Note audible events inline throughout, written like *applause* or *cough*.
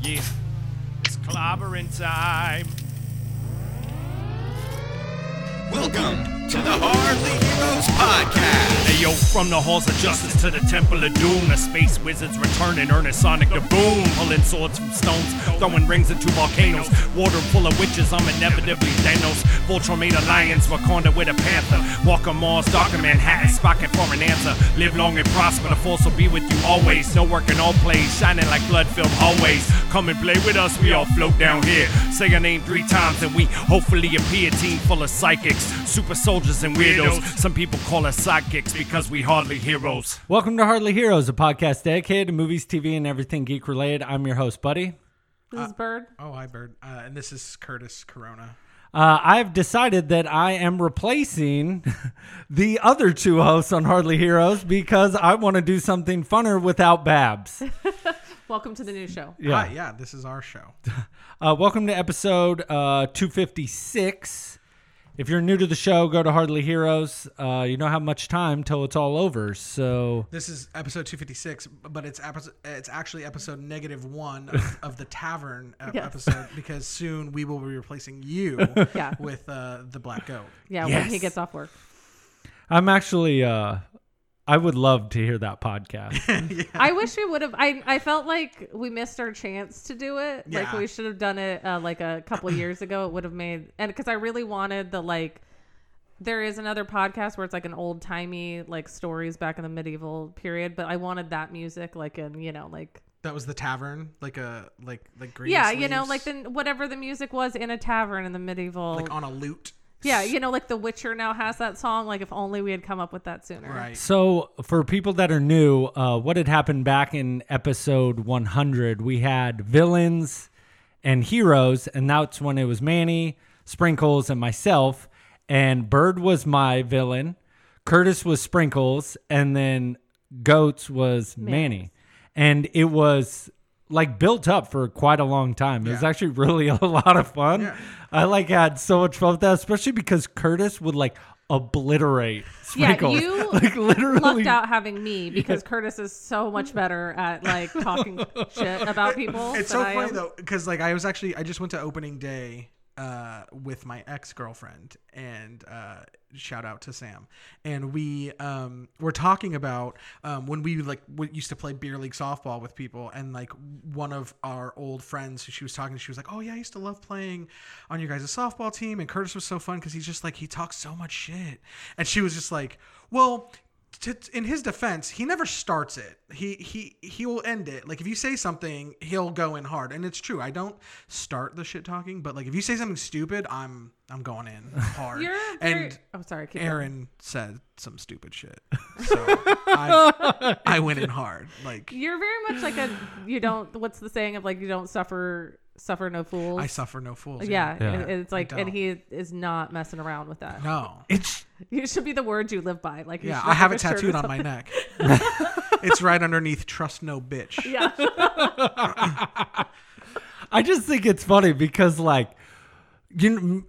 Yeah, it's clobbering time. Welcome to the Hardly Podcast. Hey yo, from the halls of justice to the temple of doom, the space wizards return and earn a sonic the boom, pulling swords from stones, throwing rings into volcanoes, water full of witches. I'm inevitably Thanos. Voltron made a lions, Wakanda with a panther. Walk on Mars, dark in Manhattan, Spocket for an answer. Live long and prosper, the force will be with you always. No work in all plays, shining like blood film always. Come and play with us, we all float down here. Say your name three times and we hopefully appear. Team full of psychics, super soldiers and weirdos. Some people call us sidekicks because we hardly heroes. Welcome to Hardly Heroes, a podcast dedicated to movies, TV, and everything geek related. I'm your host, Buddy. This is Bird. Oh, hi, Bird. Uh, and this is Curtis Corona. Uh, I've decided that I am replacing *laughs* the other two hosts on Hardly Heroes because I want to do something funner without Babs. *laughs* Welcome to the new show. Yeah. Hi, yeah, this is our show. *laughs* Uh, welcome to episode uh, 256. If you're new to the show, go to Hardly Heroes. Uh, you don't have much time till it's all over. So This is episode 256, but it's episode, it's actually episode negative one of, *laughs* of the tavern ep- Yes. episode because soon we will be replacing you *laughs* Yeah. with uh, the Black Goat. Yeah, when he gets off work. I'm actually, uh, I would love to hear that podcast. *laughs* I wish we would have. I I felt like we missed our chance to do it. Like we should have done it uh, like a couple years ago. It would have made and because I really wanted the like. There is another podcast where it's like an old timey like stories back in the medieval period, but I wanted that music like in you know like That was the tavern, like a like like green. yeah you know like sleeves, the whatever the music was in a tavern in the medieval like on a lute. Yeah you know like The Witcher now has that song like if only we had come up with that sooner Right. So, for people that are new, uh, what had happened back in episode 100, we had villains and heroes, and that's when it was Manny, Sprinkles, and myself. And Bird was my villain, Curtis was Sprinkles, and then Goats was Manny. And it was like built up for quite a long time. It was Yeah. actually really *laughs* a lot of fun. Yeah. I like had so much fun with that, especially because Curtis would like obliterate Yeah, Sprinkles. you *laughs* like literally lucked out having me because Curtis is so much better at like talking *laughs* shit about people. It's than so I funny am. though, because like I was actually I just went to opening day uh, with my ex girlfriend, and uh, shout out to Sam, and we um, were talking about um, when we like we used to play beer league softball with people, and like one of our old friends she was talking to, she was like, "Oh yeah, I used to love playing on your guys' softball team," and Curtis was so fun because he's just like he talks so much shit, and she was just like, "Well." To, in his defense, he never starts it. He he he will end it. Like if you say something, he'll go in hard, and it's true. I don't start the shit talking, but like if you say something stupid, I'm I'm going in hard. You're very. and oh, sorry. Keep going. Aaron said some stupid shit, so I *laughs* I went in hard. Like You're very much like a. You don't. What's the saying of like you don't suffer suffer no fools. I suffer no fools. Yeah, Yeah. and it's like, and he is not messing around with that. No. It's It should be the words you live by. Like, Yeah, I have it a tattooed on my neck. it's right underneath "Trust no bitch." Yeah, *laughs* I just think it's funny because like you know,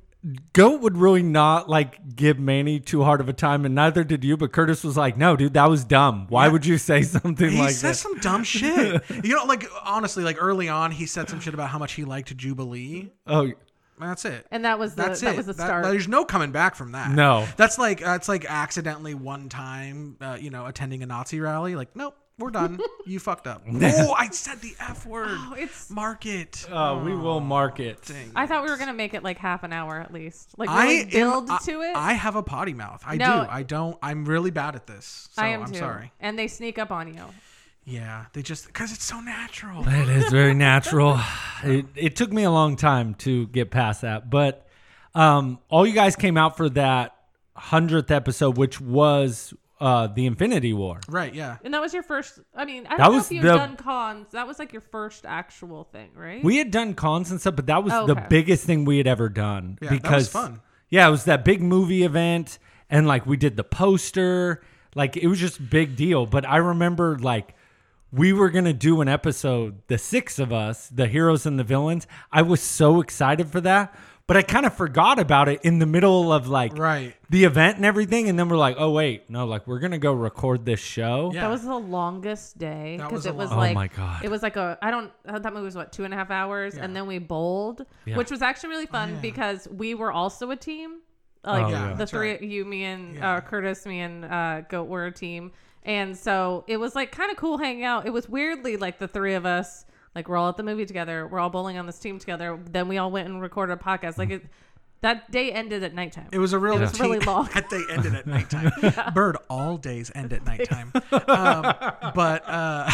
Goat would really not like give Manny too hard of a time, and neither did you. But Curtis was like, "No, dude, that was dumb. Why Yeah. would you say *laughs* something he like that?" He says some dumb shit. *laughs* you know, like honestly, like early on, he said some shit about how much he liked Jubilee. oh, That's it. and that was the That's that it. was the That- start. there's no coming back from that. No. that's like that's like accidentally one time, uh, you know, attending a Nazi rally. Like, nope, we're done. you fucked up. *laughs* oh, I said the f word. Oh, it's. Mark it. uh, we will mark it. Dang. I thought we were gonna make it like half an hour at least. Like I really am- build I- to it. I have a potty mouth. I No. do. I don't. I'm really bad at this. So I am I'm too. sorry. And they sneak up on you. Yeah, they just because it's so natural. It is very *laughs* natural. It, it took me a long time to get past that, but um, all you guys came out for that hundredth episode, which was uh, the Infinity War. right? Yeah. And that was your first. I mean, I don't That know was if you've the- done cons. That was like your first actual thing, right? We had done cons and stuff, but that was Oh, the biggest thing we had ever done Yeah, that was because fun. Yeah, it was that big movie event, and like we did the poster, like it was just big deal. But I remember like we were gonna do an episode, the six of us, the heroes and the villains. I was so excited for that. But I kind of forgot about it in the middle of like Right. the event and everything, and then we're like, oh wait, no, like we're gonna go record this show. Yeah. That was the longest day because it was long- Oh like my God. it was like a I don't uh, that movie was what two and a half hours Yeah. and then we bowled Yeah. which was actually really fun yeah. because we were also a team like Oh, yeah. the That's three right. you me and Yeah. uh, Curtis me and uh, Goat were a team and so it was like kind of cool hanging out it was weirdly like the three of us like we're all at the movie together. We're all bowling on this team together. Then we all went and recorded a podcast. Like it that day ended at nighttime. It was a real It was really long. That day ended at *laughs* nighttime. Bird, all days end at nighttime. um, but uh,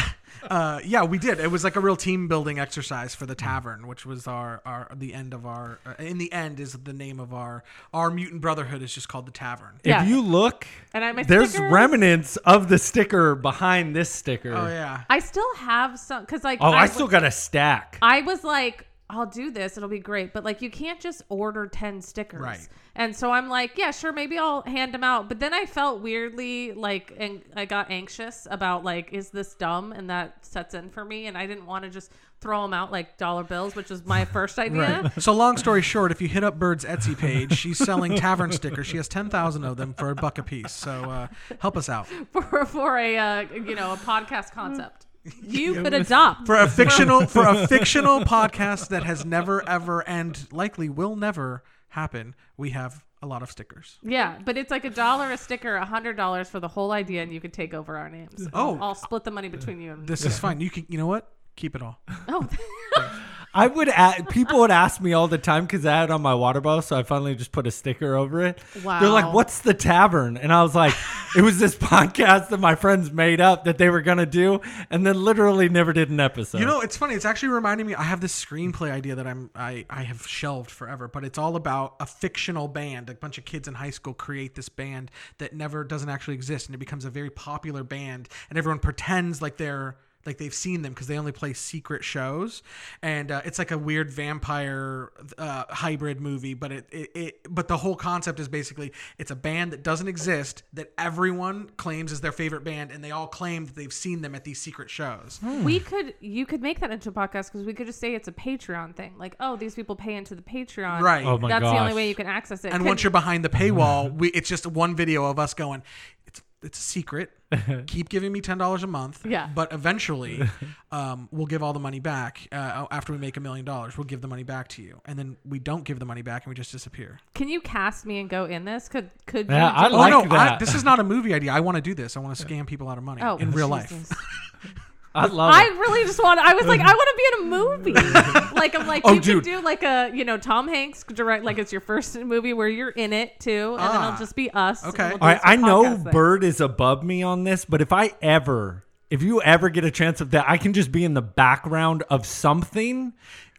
uh, yeah, we did. It was like a real team building exercise for the tavern, which was our, our the end of our. Uh, in the end, is the name of our our mutant brotherhood is just called the tavern. If you look, And I- my there's stickers- remnants of the sticker behind this sticker. Oh yeah. I still have some because like Oh, I, I still got a stack. I was like, I'll do this. It'll be great. But like, you can't just order 10 stickers. Right. And so I'm like, yeah, sure. Maybe I'll hand them out. But then I felt weirdly like, and I got anxious about like, is this dumb? And that sets in for me. And I didn't want to just throw them out like dollar bills, which was my *laughs* first idea. So long story short, if you hit up Bird's Etsy page, she's selling tavern stickers. She has ten thousand of them for a buck a piece. So uh, help us out. *laughs* for, for a, uh, you know, a podcast concept. You could adopt. for a fictional *laughs* for a fictional podcast that has never ever and likely will never happen we have a lot of stickers Yeah, but it's like a dollar a sticker, a hundred dollars for the whole idea, and you could take over our names. Oh. I'll, I'll split the money between you and this is fine you can you know what keep it all Oh, *laughs* *laughs* I would add, people would ask me all the time because I had it on my water bottle, so I finally just put a sticker over it. Wow. They're like, "What's the tavern?" And I was like, "It was this *laughs* podcast that my friends made up that they were gonna do, and then literally never did an episode." you know it's funny it's actually reminding me i have this screenplay idea that i'm i i have shelved forever but it's all about a fictional band a bunch of kids in high school create this band that never doesn't actually exist and it becomes a very popular band and everyone pretends like they're like they've seen them because they only play secret shows and uh, it's like a weird vampire uh, hybrid movie but it, it, it but the whole concept is basically it's a band that doesn't exist that everyone claims is their favorite band and they all claim that they've seen them at these secret shows we could you could make that into a podcast because we could just say it's a Patreon thing. Like, oh, these people pay into the Patreon. Right. Oh my That's the only way you can access it. and Could- once you're behind the paywall *laughs* we, it's just one video of us going it's it's a secret *laughs* keep giving me $10 a month Yeah. but eventually *laughs* um, we'll give all the money back uh, after we make a million dollars we'll give the money back to you and then we don't give the money back and we just disappear can you cast me and go in this? Could could Yeah, you I like oh no I, that. this is not a movie idea i want to do this i want to scam people out of money Oh, in real Jesus. life *laughs* I love I it. really just want. I was like, I want to be in a movie. *laughs* like I'm like, Oh, you dude. could do like a, you know, Tom Hanks direct, like it's your first movie where you're in it too, and then Ah, it'll just be us. okay. we'll do All right, I know thing. Bird is above me on this, but if I ever, if you ever get a chance of that, I can just be in the background of something,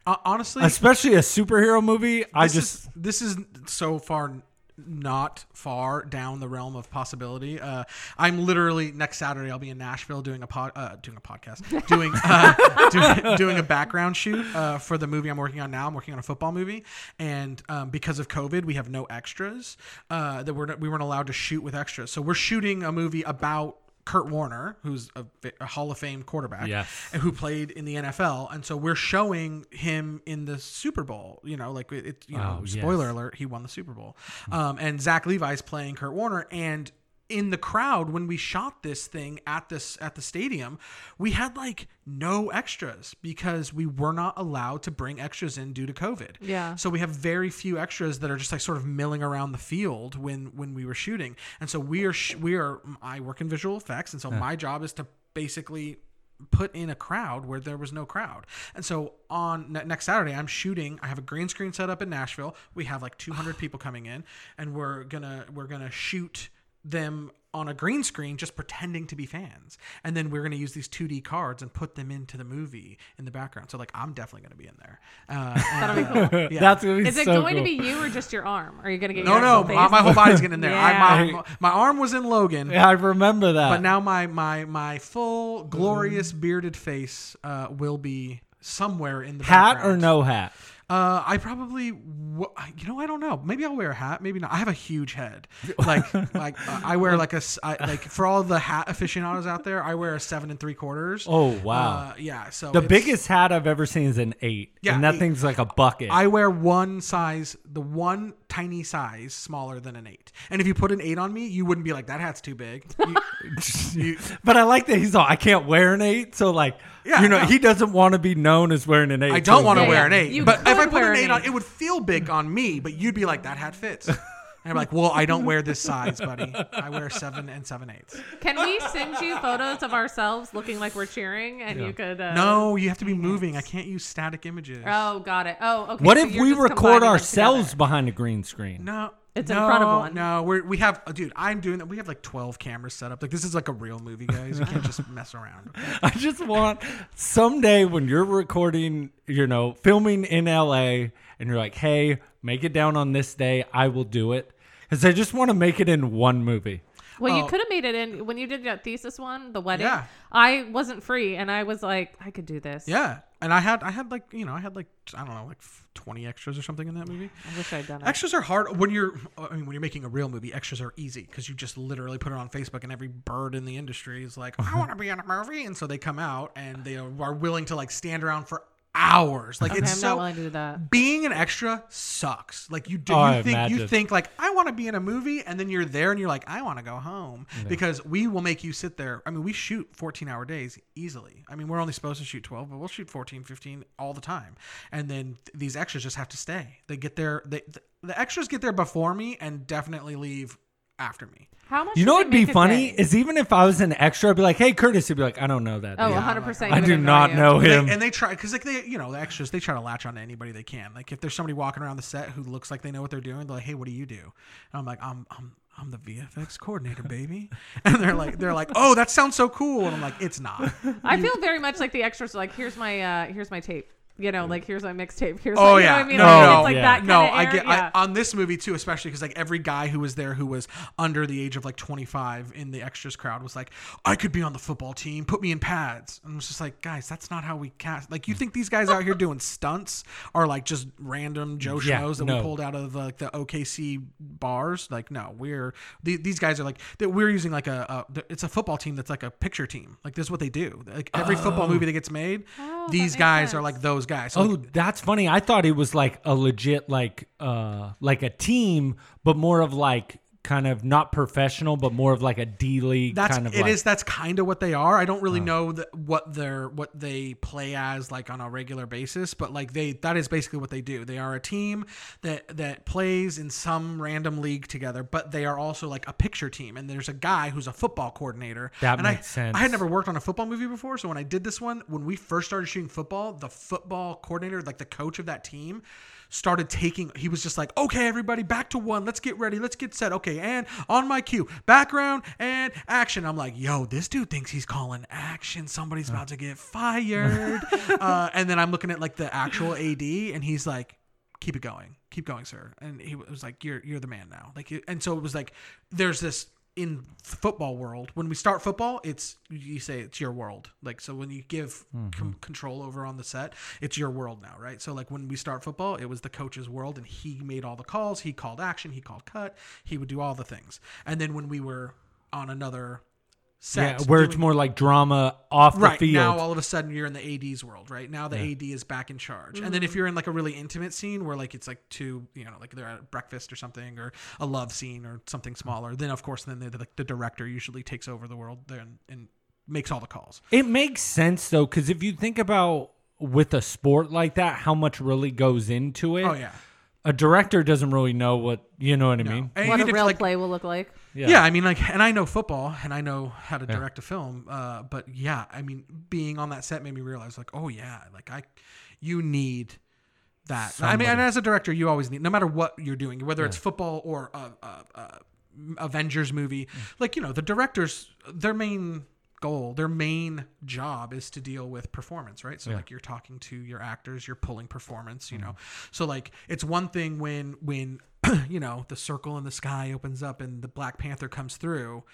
uh, honestly especially a superhero movie. I just is, this is so far not far down the realm of possibility. Uh, I'm literally next Saturday. I'll be in Nashville doing a pod, uh, doing a podcast, *laughs* doing uh, doing, doing a background shoot uh, for the movie I'm working on now. I'm working on a football movie, and um, because of COVID, we have no extras. Uh, that we're we weren't allowed to shoot with extras, so we're shooting a movie about. Kurt Warner, who's a, a Hall of Fame quarterback, Yes. and who played in the NFL, and so we're showing him in the Super Bowl. You know, like it. it you know, Oh, yes. spoiler alert, he won the Super Bowl. Um, and Zach Levi's playing Kurt Warner, and in the crowd when we shot this thing at this at the stadium, we had like no extras because we were not allowed to bring extras in due to COVID. Yeah. So we have very few extras that are just like sort of milling around the field when when we were shooting. And so we are sh- we are I work in visual effects, and so my job is to basically put in a crowd where there was no crowd. And so on ne- next Saturday, I'm shooting. I have a green screen set up in Nashville. We have like 200 *sighs* people coming in, and we're gonna we're gonna shoot them on a green screen just pretending to be fans and then we're going to use these 2d cards and put them into the movie in the background so like i'm definitely going to be in there uh, That'll be *laughs* cool. uh, yeah. that's gonna be Is it so going to be you or just your arm? Are you gonna get no your no my, my whole body's getting in there I, Yeah. my, my arm was in logan Yeah, I remember that. but now my my my full glorious bearded face uh, will be somewhere in the hat or no hat? Uh, I probably, w- you know, I don't know. Maybe I'll wear a hat. Maybe not. I have a huge head. Like, *laughs* like uh, I wear like a I, like for all the hat aficionados out there, I wear a seven and three quarters. Oh, wow. Uh, yeah. So The biggest hat I've ever seen is an eight. Yeah, and that eight. thing's like a bucket. I wear one size, the one tiny size smaller than an eight. And if you put an eight on me, you wouldn't be like that hat's too big. You- *laughs* you- but I like that he's all, I can't wear an eight. So, like, Yeah, you know, no. he doesn't want to be known as wearing an eight. I don't want to Yeah, wear yeah. an eight. You but if I could put wear an an eight on, it would feel big on me. But you'd be like, that hat fits. *laughs* And I'm like, well, I don't wear this size, buddy. I wear seven and seven eighths. Can we send you photos of ourselves looking like we're cheering, and you could? Uh, No, you have to be moving. I can't use static images. Oh, got it. Oh, okay. What so if we record ourselves together. behind a green screen? No. It's in no, front of one. No, we're, we have, oh, dude. I'm doing that. We have like 12 cameras set up. Like this is like a real movie, guys. You can't just *laughs* mess around. I just want someday when you're recording, you know, filming in LA and you're like, hey, make it down on this day, I will do it. Because I just want to make it in one movie. Well, Oh. you could have made it in when you did that thesis one, the wedding. Yeah. I wasn't free, and I was like, I could do this. Yeah, and I had, I had like, you know, I had like, I don't know, like 20 extras or something in that movie. I wish I'd done it. Extras are hard when you're. I mean, when you're making a real movie, extras are easy because you just literally put it on Facebook, and every bird in the industry is like, "I mm-hmm. want to be in a movie," and so they come out and they are willing to like stand around for hours. Like okay, it's I'm so. not willing to do that. being an extra sucks. Like you do, Oh, I you think you imagine. think like I want to be in a movie, and then you're there, and you're like I want to go home because we will make you sit there. I mean, we shoot 14 hour days easily. I mean, we're only supposed to shoot 12, but we'll shoot 14, 15 all the time. And then th- these extras just have to stay. They get there. They, th- the extras get there before me and definitely leave after me. How much? You know what'd be funny day? is even if I was an extra, I'd be like, hey, Curtis, he'd be like, I don't know that. Oh, dude." 100 percent. I do not know And him. they, and they try because like they you know the extras they try to latch on to anybody they can. Like if there's somebody walking around the set who looks like they know what they're doing, they're like, "Hey, what do you do?" And I'm like, "I'm I'm I'm the VFX coordinator, baby." *laughs* And they're like they're like, "Oh, that sounds so cool." And I'm like, "It's not." I feel very much like the extras are like, here's my uh here's my tape. You know, like here's my mixtape. Here's Oh like, you yeah, know what I mean? no, Like, no, it's like yeah. that no. I get yeah. I, on this movie too, especially because like every guy who was there who was under the age of like 25 in the extras crowd was like, I could be on the football team. Put me in pads. And I was just like, guys, that's not how we cast. Like, you think these guys out here doing stunts are like just random Joe Yeah, schmoes that no. we pulled out of like the OKC bars? Like, no, we're the, these guys are like that. We're using like a, a it's a football team that's like a picture team. Like, this is what they do. Like every football oh. movie that gets made, Oh, these makes guys are like those guys. So, Oh, that's funny. I thought it was like a legit like uh like a team, but more of like kind of not professional, but more of like a D league that's kind of it like, is that's kind of what they are. I don't really oh. know that what they're what they play as like on a regular basis, but like they that is basically what they do. They are a team that that plays in some random league together, but they are also like a picture team. And there's a guy who's a football coordinator. That and makes I, sense. I had never worked on a football movie before, so when I did this one, when we first started shooting football, the football coordinator, like the coach of that team, started taking he was just like okay everybody back to one. Let's get ready. Let's get set. Okay and on my cue background and action. I'm like yo this dude thinks he's calling action. Somebody's about to get fired. *laughs* Uh, and then i'm looking at like the actual ad and he's like keep it going. Keep going sir. And he was like you're you're the man now. Like and so it was like there's this in the football world when we start football it's you say it's your world. Like so when you give mm-hmm. com- control over on the set it's your world now right? So like when we start football it was the coach's world and he made all the calls he called action he called cut he would do all the things. And then when we were on another yeah, set where it's more like drama off the right field. now all of a sudden you're in the ad's world right? Now the ad is back in charge. And then if mm. you're in like a really intimate scene where like it's like two you know like they're at breakfast or something or a love scene or something smaller then of course then the, the, the director usually takes over the world there and, and makes all the calls. It makes sense though, because if you think about with a sport like that, how much really goes into it. oh yeah A director doesn't really know what you know what I No. mean. And what a even if, real like, play will look like. yeah. I mean, like, and I know football and I know how to direct a film. Uh, but yeah, I mean, being on that set made me realize, like, oh yeah, like I, you need that. I mean, and Somebody. as a director, you always need, no matter what you're doing, whether it's football or a, a, a Avengers movie, like you know, the directors, their main goal, their main job is to deal with performance, right? So like you're talking to your actors, you're pulling performance, you know. Mm-hmm. So like it's one thing when when *clears throat* you know the circle in the sky opens up and the Black Panther comes through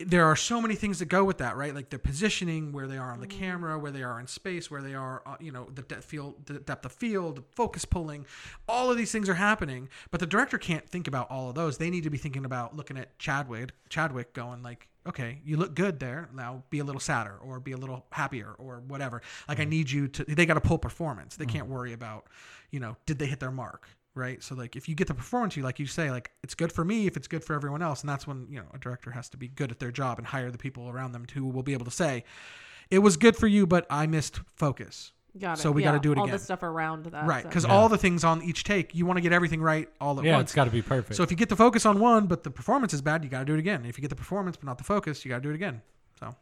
there are so many things that go with that, right? Like the positioning, where they are on the mm-hmm. camera, where they are in space, where they are, uh, you know, the depth field, the depth of field, the focus pulling, all of these things are happening. But the director can't think about all of those. They need to be thinking about looking at Chadwick, Chadwick, going like, okay, you look good there. Now be a little sadder, or be a little happier, or whatever. Like I mm. need you to. They got to pull performance. They mm. can't worry about, you know, did they hit their mark right? So like if you get the performance you like you say like it's good for me if it's good for everyone else and that's when, you know, a director has to be good at their job and hire the people around them who will be able to say it was good for you but I missed focus. Got it. So we Yeah, got to do it all again. the stuff around that. Right, so- cuz all the things on each take, you want to get everything right all at Yeah, once. Yeah, it's got to be perfect. so if you get the focus on one but the performance is bad, you got to do it again. If you get the performance but not the focus, you got to do it again. So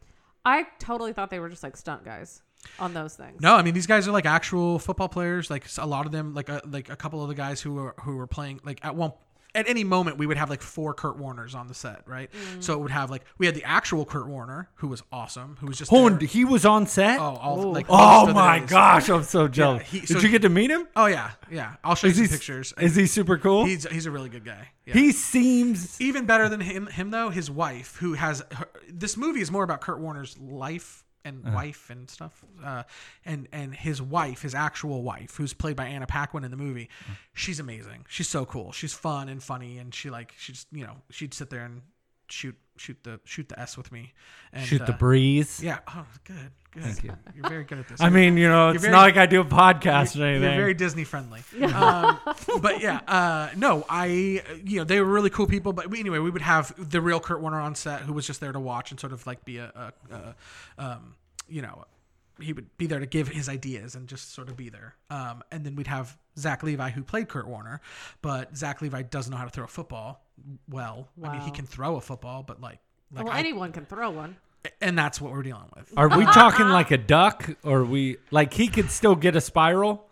I totally thought they were just like stunt guys on those things. No, I mean these guys are like actual football players. Like a lot of them, like a, like a couple of the guys who were who were playing. Like at one at any moment, we would have like four Kurt Warners on the set, right? Mm. So it would have like we had the actual Kurt Warner who was awesome, who was just Oh, and he was on set. oh, all Ooh. like Oh most of the my gosh, I'm so jealous. he- Did so you get to meet him? Oh yeah, yeah. I'll show Is you he some pictures. Is he super cool? He's he's a really good guy. Yeah. He seems even better than him him though his wife who has her, this movie is more about kurt warner's life and Uh-huh. wife and stuff uh, and and his wife his actual wife who's played by anna paquin in the movie Uh-huh. she's amazing she's so cool she's fun and funny and she like she just you know she'd sit there and shoot shoot the shoot the s with me and shoot the uh, breeze. yeah oh good good Thank you. you're very good at this *laughs* I mean, you know, it's very- not like I do a podcast or anything you're anything. very Disney friendly. *laughs* um, but yeah, uh, no, I, you know, they were really cool people. But anyway, we would have the real Kurt Warner on set who was just there to watch and sort of like be a, a, a um, you know, he would be there to give his ideas and just sort of be there. Um, and then we'd have Zach Levi who played Kurt Warner, but Zach Levi doesn't know how to throw a football well. I mean, he can throw a football, but like, like well, I- anyone can throw one. and that's what we're dealing with. Are we *laughs* talking like a duck, or we like he could still get a spiral?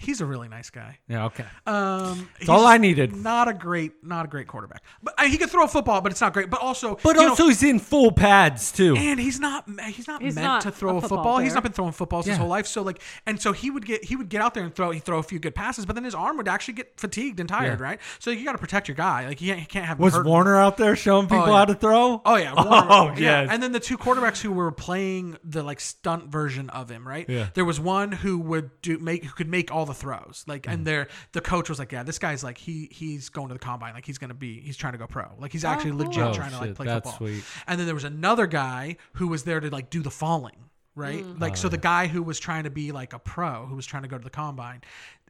He's a really nice guy. Yeah, okay. Um, That's all I needed. Not a great, not a great quarterback, but uh, he could throw a football, but it's not great. But also, But you know, also, he's in full pads too. and he's not, he's not He's meant not to throw a a football football. He's not been throwing footballs his whole life. So like, and so he would get, he would get out there and throw, he would throw a few good passes, but then his arm would actually get fatigued and tired, Yeah. right? So you got to protect your guy. Like he can't, he can't have Was hurt. Warner out there showing people yeah. how to throw? Oh yeah. *laughs* Oh, yeah. yes. And then the two quarterbacks who were playing the like stunt version of him, right? Yeah. There was one who would do make who could make all the throws. Like Mm. and there the coach was like, Yeah, this guy's like he he's going to the combine. Like he's gonna be he's trying to go pro. Like he's actually cool. legit Oh, trying to like play that's football. sweet. And then there was another guy who was there to like do the falling. Right? Like Oh, so the guy who was trying to be like a pro, who was trying to go to the combine,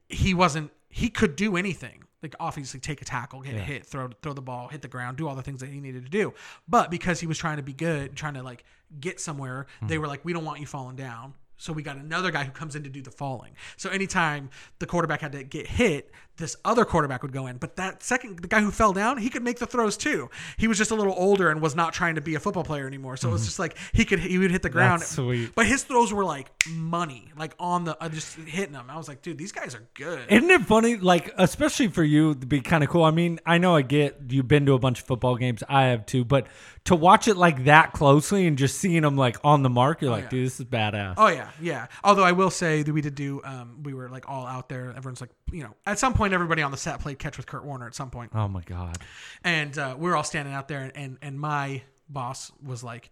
he wasn't he could do anything like obviously take a tackle get a hit throw throw the ball hit the ground do all the things that he needed to do but because he was trying to be good trying to like get somewhere they were like we don't want you falling down so we got another guy who comes in to do the falling. So anytime the quarterback had to get hit this other quarterback would go in but that second the guy who fell down he could make the throws too he was just a little older and was not trying to be a football player anymore so it was just like he could he would hit the ground That's sweet. but his throws were like money like on the uh, just hitting them i was like dude these guys are good Isn't it funny? Like, especially for you, to be kind of cool. I mean, I know I get you've been to a bunch of football games. I have too, but to watch it like that closely and just seeing them like on the mark, you're like, yeah. dude, this is badass. Oh yeah, yeah. Although I will say that we did do, um, we were like all out there. Everyone's like, you know, at some point, everybody on the set played catch with Kurt Warner at some point, Oh my god. and uh, we're all standing out there, and and, and my boss was like,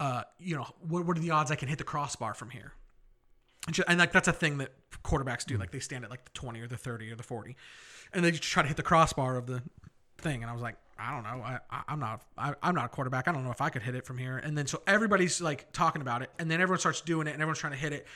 uh, you know, what, what are the odds I can hit the crossbar from here? And, ju- and like that's a thing that quarterbacks do. Like they stand at like the twenty or the thirty or the forty, and they just try to hit the crossbar of the thing. And I was like, I don't know. I, I I'm not. I, I'm not a quarterback. I don't know if I could hit it from here. And then so everybody's like talking about it, and then everyone starts doing it, and everyone's trying to hit it.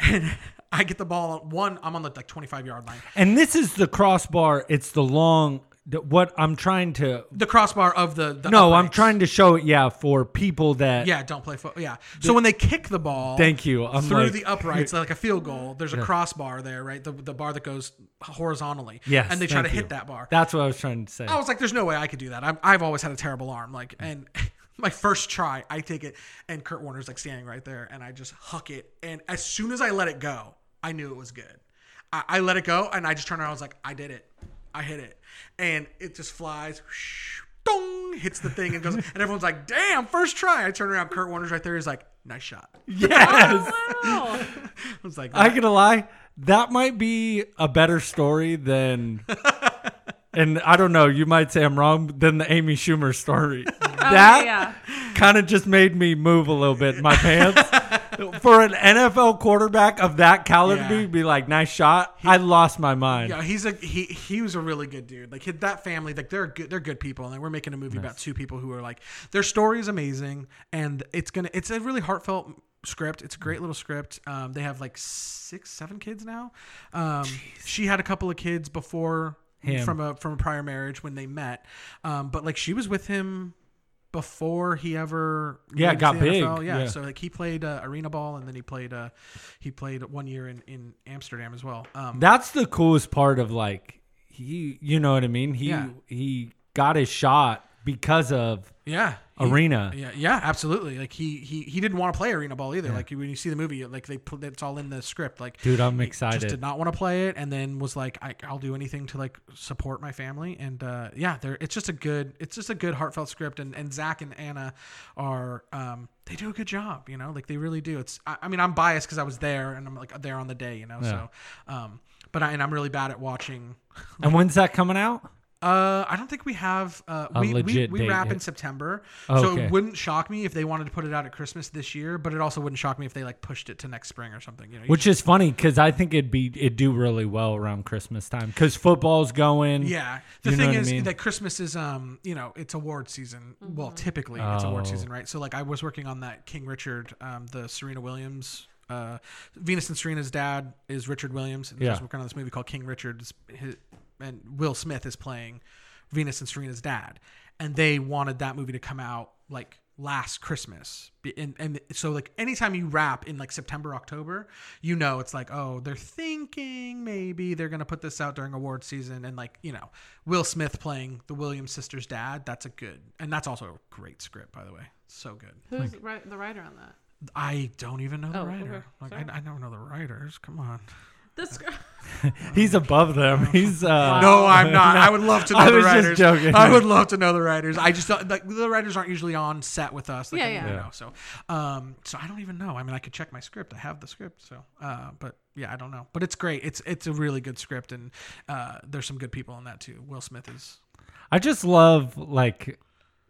And *laughs* I get the ball. One, I'm on the like 25 yard line. And this is the crossbar. It's the long. the- What I'm trying to. The crossbar of the. the No, I'm uprights. trying to show it. Yeah, for people that. Yeah, don't play foot. Yeah. So when they kick the ball, Thank you. I'm through like- the uprights, like a field goal, there's a crossbar there, right? The, the bar that goes horizontally. Yes. And they try to thank hit that bar. That's what I was trying to say. I was like, there's no way I could do that. I'm, I've always had a terrible arm. Like, and my first try, I take it, and Kurt Warner's like standing right there, and I just huck it. And as soon as I let it go, I knew it was good. I, I let it go, and I just turned around. I was like, I did it. I hit it, and it just flies. whoosh, *laughs* Dong, hits the thing and goes, and everyone's like, "Damn, first try!" I turn around, Kurt Warner's right there. He's like, "Nice shot." *laughs* yes. Wow. *laughs* I was like, I gonna lie, that might be a better story than and I don't know, you might say I'm wrong, then the Amy Schumer story. *laughs* Oh, that yeah. kind of just made me move a little bit in my pants. *laughs* For an NFL quarterback of that caliber Yeah. to be like, nice shot, I lost my mind. Yeah, he's a he. He was a really good dude. Like hit that family, like they're good. They're good people, and like, we're making a movie about two people who are like their story is amazing, and it's gonna. It's a really heartfelt script. It's a great little script. Um, they have like six, seven kids now. Um, she had a couple of kids before Him. from a from a prior marriage when they met, um, but like she was with him before he ever Yeah, got the big. NFL. Yeah, Yeah. so like he played uh, arena ball, and then he played uh, he played one year in in Amsterdam as well. Um, That's the coolest part of like he you know what I mean? He Yeah. he got his shot because of Yeah. He- Arena. Yeah, yeah, absolutely. Like he he he didn't want to play arena ball either. Like when you see the movie, like they put it's all in the script. Like Dude, I'm he excited. Just did not want to play it, and then was like, I, I'll do anything to like support my family. And uh, yeah, they're it's just a good it's just a good heartfelt script. And and Zach and Anna are um they do a good job. You know, like they really do. It's I, I mean I'm biased because I was there and I'm like there on the day. You know, so um but I, and I'm really bad at watching. And when's that coming out? Uh, I don't think we have. Uh, A we we, legit we date wrap in. September, Oh, so okay. it wouldn't shock me if they wanted to put it out at Christmas this year. But it also wouldn't shock me if they like pushed it to next spring or something. You know, you Which is funny because I think it'd be it'd do really well around Christmas time because football's going. Yeah. The thing what I is mean? that Christmas is um, you know, it's award season. Well, typically it's award Oh. season, right? So like I was working on that King Richard, um, the Serena Williams uh, Venus and Serena's dad is Richard Williams, and Yeah. I was working on this movie called King Richard, It's his, and Will Smith is playing Venus and Serena's dad, and they wanted that movie to come out like last Christmas, and and so like anytime you wrap in like September October, you know it's like oh they're thinking maybe they're gonna put this out during award season, and like you know Will Smith playing the Williams sisters' dad, that's a good, and that's also a great script by the way, so good. Who's ri- the writer on that? I don't even know the Oh, writer. okay. Like Sorry. I, I don't know the writers. Come on. The *laughs* script. He's above them. He's uh *laughs* No, I'm not. I would love to *laughs* know I the was just writers. joking. I would love to know the writers. I just don't, like the writers aren't usually on set with us. Like, Yeah, I- yeah. You Yeah. know, so, um, so I don't even know. I mean, I could check my script. I have the script. So, uh, but yeah, I don't know. But it's great. It's it's a really good script, and uh, there's some good people in that too. Will Smith is. I just love like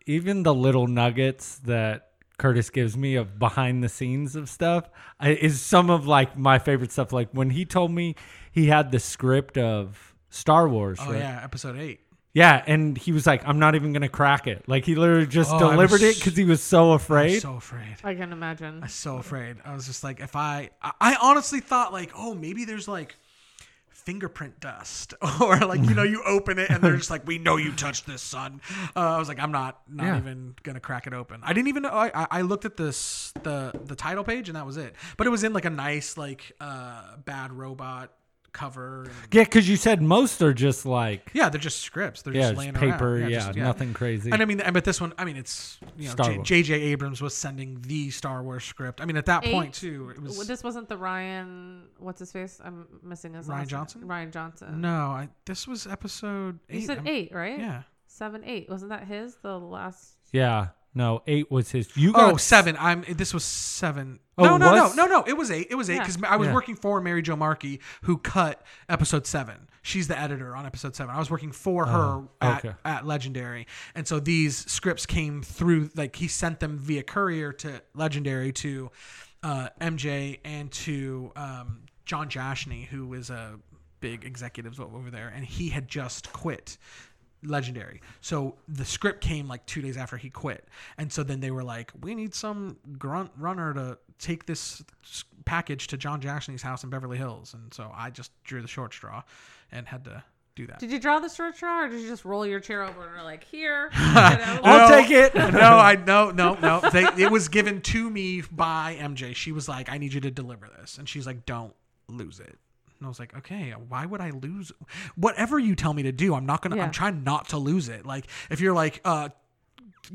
even the little nuggets that Curtis gives me of behind the scenes of stuff I, is some of like my favorite stuff. Like when he told me he had the script of Star Wars. Oh right? yeah, episode eight. Yeah, and he was like, "I'm not even gonna crack it." Like he literally just Oh, I was delivered it because he was so I'm afraid. so afraid. I can imagine. I'm so afraid. I was just like, if I, I, I honestly thought like, oh, maybe there's like fingerprint dust, *laughs* or like you know, you open it and they're just like, we know you touched this, son. Uh, I was like, I'm not, not Yeah. even gonna crack it open. I didn't even know. I, I- looked at this the the title page and that was it. But it was in like a nice like uh bad robot cover. And, yeah, because you said most are just like yeah, they're just scripts. They're yeah, just just laying paper. around. Yeah, just- nothing crazy. And I mean, and but this one, I mean, it's you know, J- J.J. Abrams was sending the Star Wars script. I mean, at that Eight- point too, it was this wasn't the Rian. What's his face? I'm missing his Rian last name. Johnson? Rian Johnson. No, I this was episode eight. you said I'm- eight, right? Yeah. Seven, eight. Wasn't that his? The last. yeah, no, eight was his. You Oh, got seven. I'm. This was seven. Oh, no, no, was? no, no, no. It was eight. It was eight Yeah. because I was Yeah. working for Mary Jo Markey, who cut episode seven. She's the editor on episode seven. I was working for her Oh, at, okay. at Legendary, and so these scripts came through. Like he sent them via courier to Legendary to uh, MJ and to um, Jon Jashni, who is a big executive over there, and he had just quit legendary. So the script came like two days after he quit, and so then they were like, "We need some grunt runner to take this package to Jon Jashni's house in Beverly Hills." And so I just drew the short straw, and had to do that. Did you draw the short straw, or did you just roll your chair over and are like, here? *laughs* you know, I'll No, take it. *laughs* no, I no no no. They, it was given to me by MJ. She was like, "I need you to deliver this," and she's like, "Don't lose it." And I was like, "Okay, why would I lose? Whatever you tell me to do, I'm not gonna. Yeah. I'm trying not to lose it. Like if you're like, uh,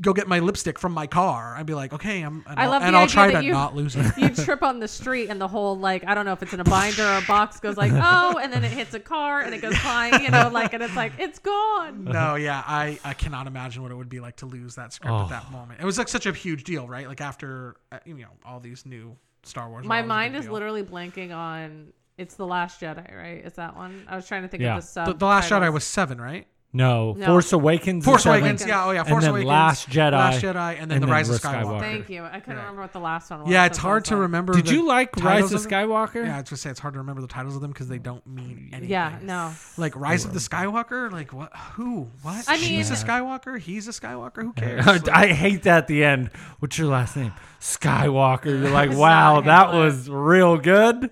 go get my lipstick from my car, I'd be like, okay, I'm. And I I'll, love and the I'll idea try that to you- not lose it. *laughs* you trip on the street and the whole like I don't know if it's in a binder or a box goes like *laughs* oh and then it hits a car and it goes flying you know like and it's like it's gone. no, yeah, I, I cannot imagine what it would be like to lose that script Oh. at that moment. It was like such a huge deal, right? Like after uh, you know all these new Star Wars. My mind is deal. literally blanking on it's the Last Jedi right? Is that one? I was trying to think Yeah. of the sub. The, the Last Jedi was seven, right? No, No. Force Awakens. is Force seven, Awakens. Yeah. Oh yeah. and Force then Awakens. Last Jedi. Last Jedi, and then the Rise of Skywalker. Thank you. I couldn't Yeah. remember what the last one was. Yeah, it's that's what hard was to like- remember. Did the you like titles Rise of them. Skywalker? Yeah, I was gonna say it's hard to remember the titles of them because they don't mean anything. Yeah, no. Like Rise of the Skywalker, like what? Who? What? I mean- she's a Skywalker. He's a Skywalker. Who cares? *laughs* Like, I hate that at the end. What's your last name? Skywalker. You're like, *laughs* wow, that was real good.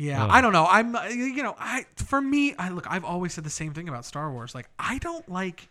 Yeah, I don't know. I'm, uh, you know, I for me, I look. I've always said the same thing about Star Wars. Like, I don't like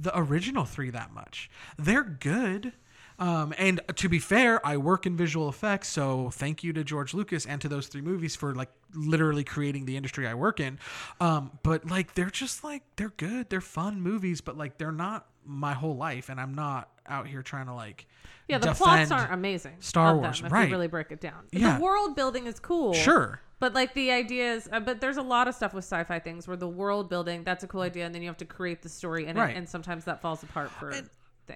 the original three that much. They're good. Um, and to be fair, I work in visual effects, so thank you to George Lucas and to those three movies for like literally creating the industry I work in. Um, but like they're just like they're good, they're fun movies, but like they're not my whole life, and I'm not out here trying to like Yeah, the plots aren't amazing. Star Wars, them, if right. you really break it down. Yeah. The world building is cool. Sure. But like the ideas, uh, but there's a lot of stuff with sci-fi things where the world building that's a cool idea, and then you have to create the story in Right. it, and sometimes that falls apart for things.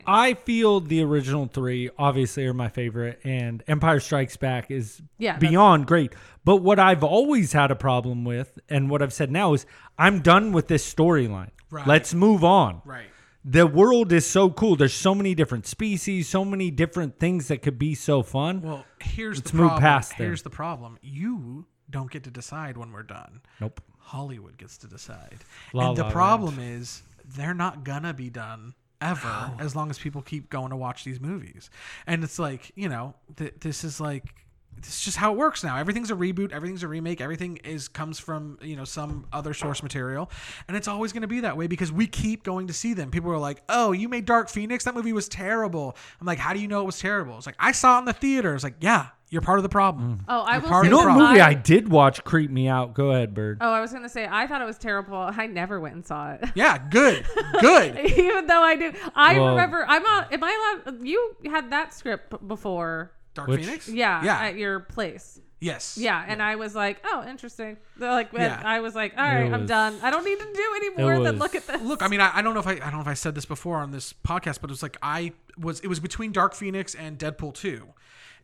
I feel the original three obviously are my favorite, and Empire Strikes Back is Yeah, beyond great. But what I've always had a problem with, and what I've said now is, I'm done with this storyline. Right. Let's move on. Right. The world is so cool. There's so many different species, so many different things that could be so fun. Well, here's Let's the move problem. past them. here's the problem. You don't get to decide when we're done. nope. Hollywood gets to decide. La and the La problem is they're not gonna be done ever as long as people keep going to watch these movies. And it's like, you know, th- this is like this is just how it works now. Everything's a reboot, everything's a remake, everything is comes from, you know, some other source material. And it's always going to be that way because we keep going to see them. People are like, "Oh, you made Dark Phoenix? That movie was terrible." I'm like, "How do you know it was terrible?" It's like, "I saw it in the theater." It's like, "Yeah, you're part of the problem." Mm. Oh, I You're will part say of You know the what problem. movie I did watch creep me out? Go ahead, Bird. Oh, I was gonna say I thought it was terrible. I never went and saw it. Yeah, good. Good. *laughs* Even though I do, I Well- remember. I'm not. Am I allowed? You had that script b- before. Dark Which- Phoenix? Yeah, Yeah. at your place. yes. Yeah, and I was like, oh, interesting. They're like, Yeah. I was like, all right, I'm done. I don't need to do any more than look at this. Look, I mean, I, I don't know if I, I don't know if I said this before on this podcast, but it was like I was it was between Dark Phoenix and Deadpool two,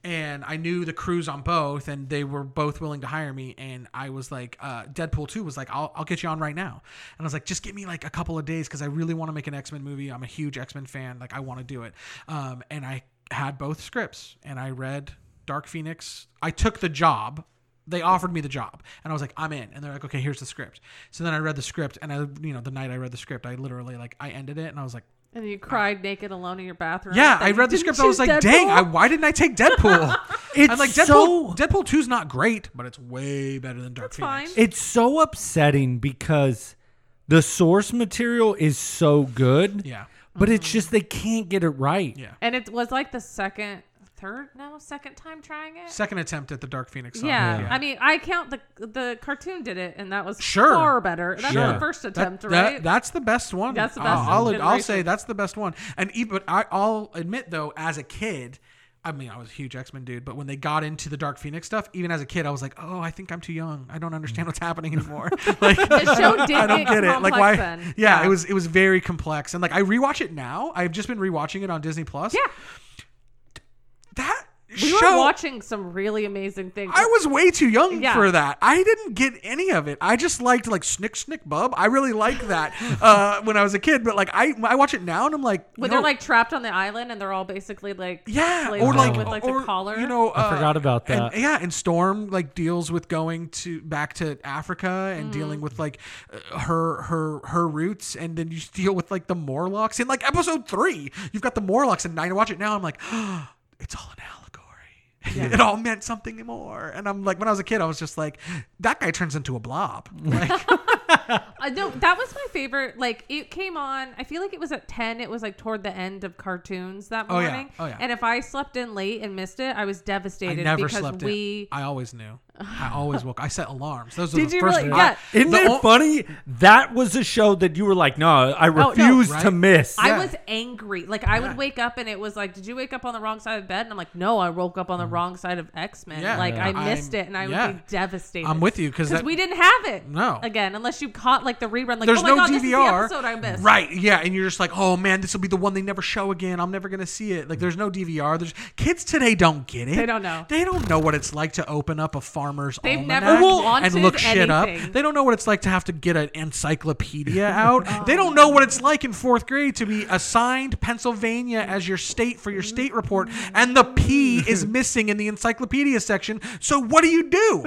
and I knew the crews on both, and they were both willing to hire me, and I was like, uh, Deadpool two was like, I'll I'll get you on right now, and I was like, just give me like a couple of days because I really want to make an X Men movie. I'm a huge X Men fan, like I want to do it, um, and I had both scripts, and I read Dark Phoenix. I took the job they offered me the job and I was like, I'm in. And they're like, okay, here's the script. So then I read the script and I, you know, the night I read the script, I literally like, I ended it and I was like, and you cried naked alone in your bathroom. yeah, I read the script. I was choose like, dang, I, why didn't I take Deadpool? *laughs* It's I'm like, Deadpool, so Deadpool 2 is not great, but it's way better than Dark It's Phoenix. fine. it's so upsetting because the source material is so good. Yeah. But it's mm-hmm. just they can't get it right. Yeah. And it was like the second, third, no, second time trying it. Second attempt at the Dark Phoenix. song. yeah. I mean, I count the the cartoon did it, and that was Sure. far better. That's Sure. the first attempt, that- right? that's the best one. That's the best I'll, I'll, say that's the best one. And even but I, I'll admit though, as a kid, I mean, I was a huge X Men dude, but when they got into the Dark Phoenix stuff, even as a kid, I was like, oh, I think I'm too young. I don't understand what's happening anymore. *laughs* *laughs* like the show *laughs* did I don't get, it. Like complex why? Then. Yeah, it was it was very complex, and like I rewatch it now. I've just been rewatching it on Disney Plus. Yeah, that we show. were watching some really amazing things. I was way too young Yeah. for that. I didn't get any of it. I just liked like Snick Snick Bub. I really liked that *laughs* uh, when I was a kid. But like I, I watch it now and I'm like, when no, they're like trapped on the island and they're all basically like yeah, or like with like or, the collar. You know, I uh, forgot about that. and- that. yeah, and Storm like deals with going to back to Africa and Mm. dealing with like uh, her her her roots, and then you deal with like the Morlocks in like episode three. You've got the Morlocks, and I watch it now. I'm like, *gasps* it's all an allegory. *laughs* it all meant something more. And I'm like, when I was a kid, I was just like, that guy turns into a blob. Like, *laughs* Uh, no, that was my favorite. Like it came on. I feel like it was at ten. It was like toward the end of cartoons that Oh, yeah. morning. Oh, yeah. And if I slept in late and missed it, I was I devastated never because slept we. in. I always knew. I always woke. I set alarms. Those Did were the you first really? I- Yeah. Isn't The it o- funny? That was a show that you were like, no, I no, refuse to right? miss. I Yeah. was angry. Like I Yeah. would wake up and it was like, "Did you wake up on the wrong side of bed?" And I'm like, "No, I woke up on the wrong side of X Men. Yeah. like Yeah. I missed I'm- it, and I yeah. would be devastated." I'm with you, 'cause because we didn't have it. No. again, unless you caught like the rerun. Like, There's oh my no god, DVR. this is the episode I missed. Right, yeah, and you're just like, oh man, this will be the one they never show again. I'm never gonna see it. Like, there's no DVR. There's kids today don't get it. They don't know. They don't know what it's like to open up a farmer's They've almanac never and look shit up. They don't know what it's like to have to get an encyclopedia *laughs* out. Oh. They don't know what it's like in fourth grade to be assigned Pennsylvania as your state for your state report, and the P is *laughs* missing in the encyclopedia section. So what do you do?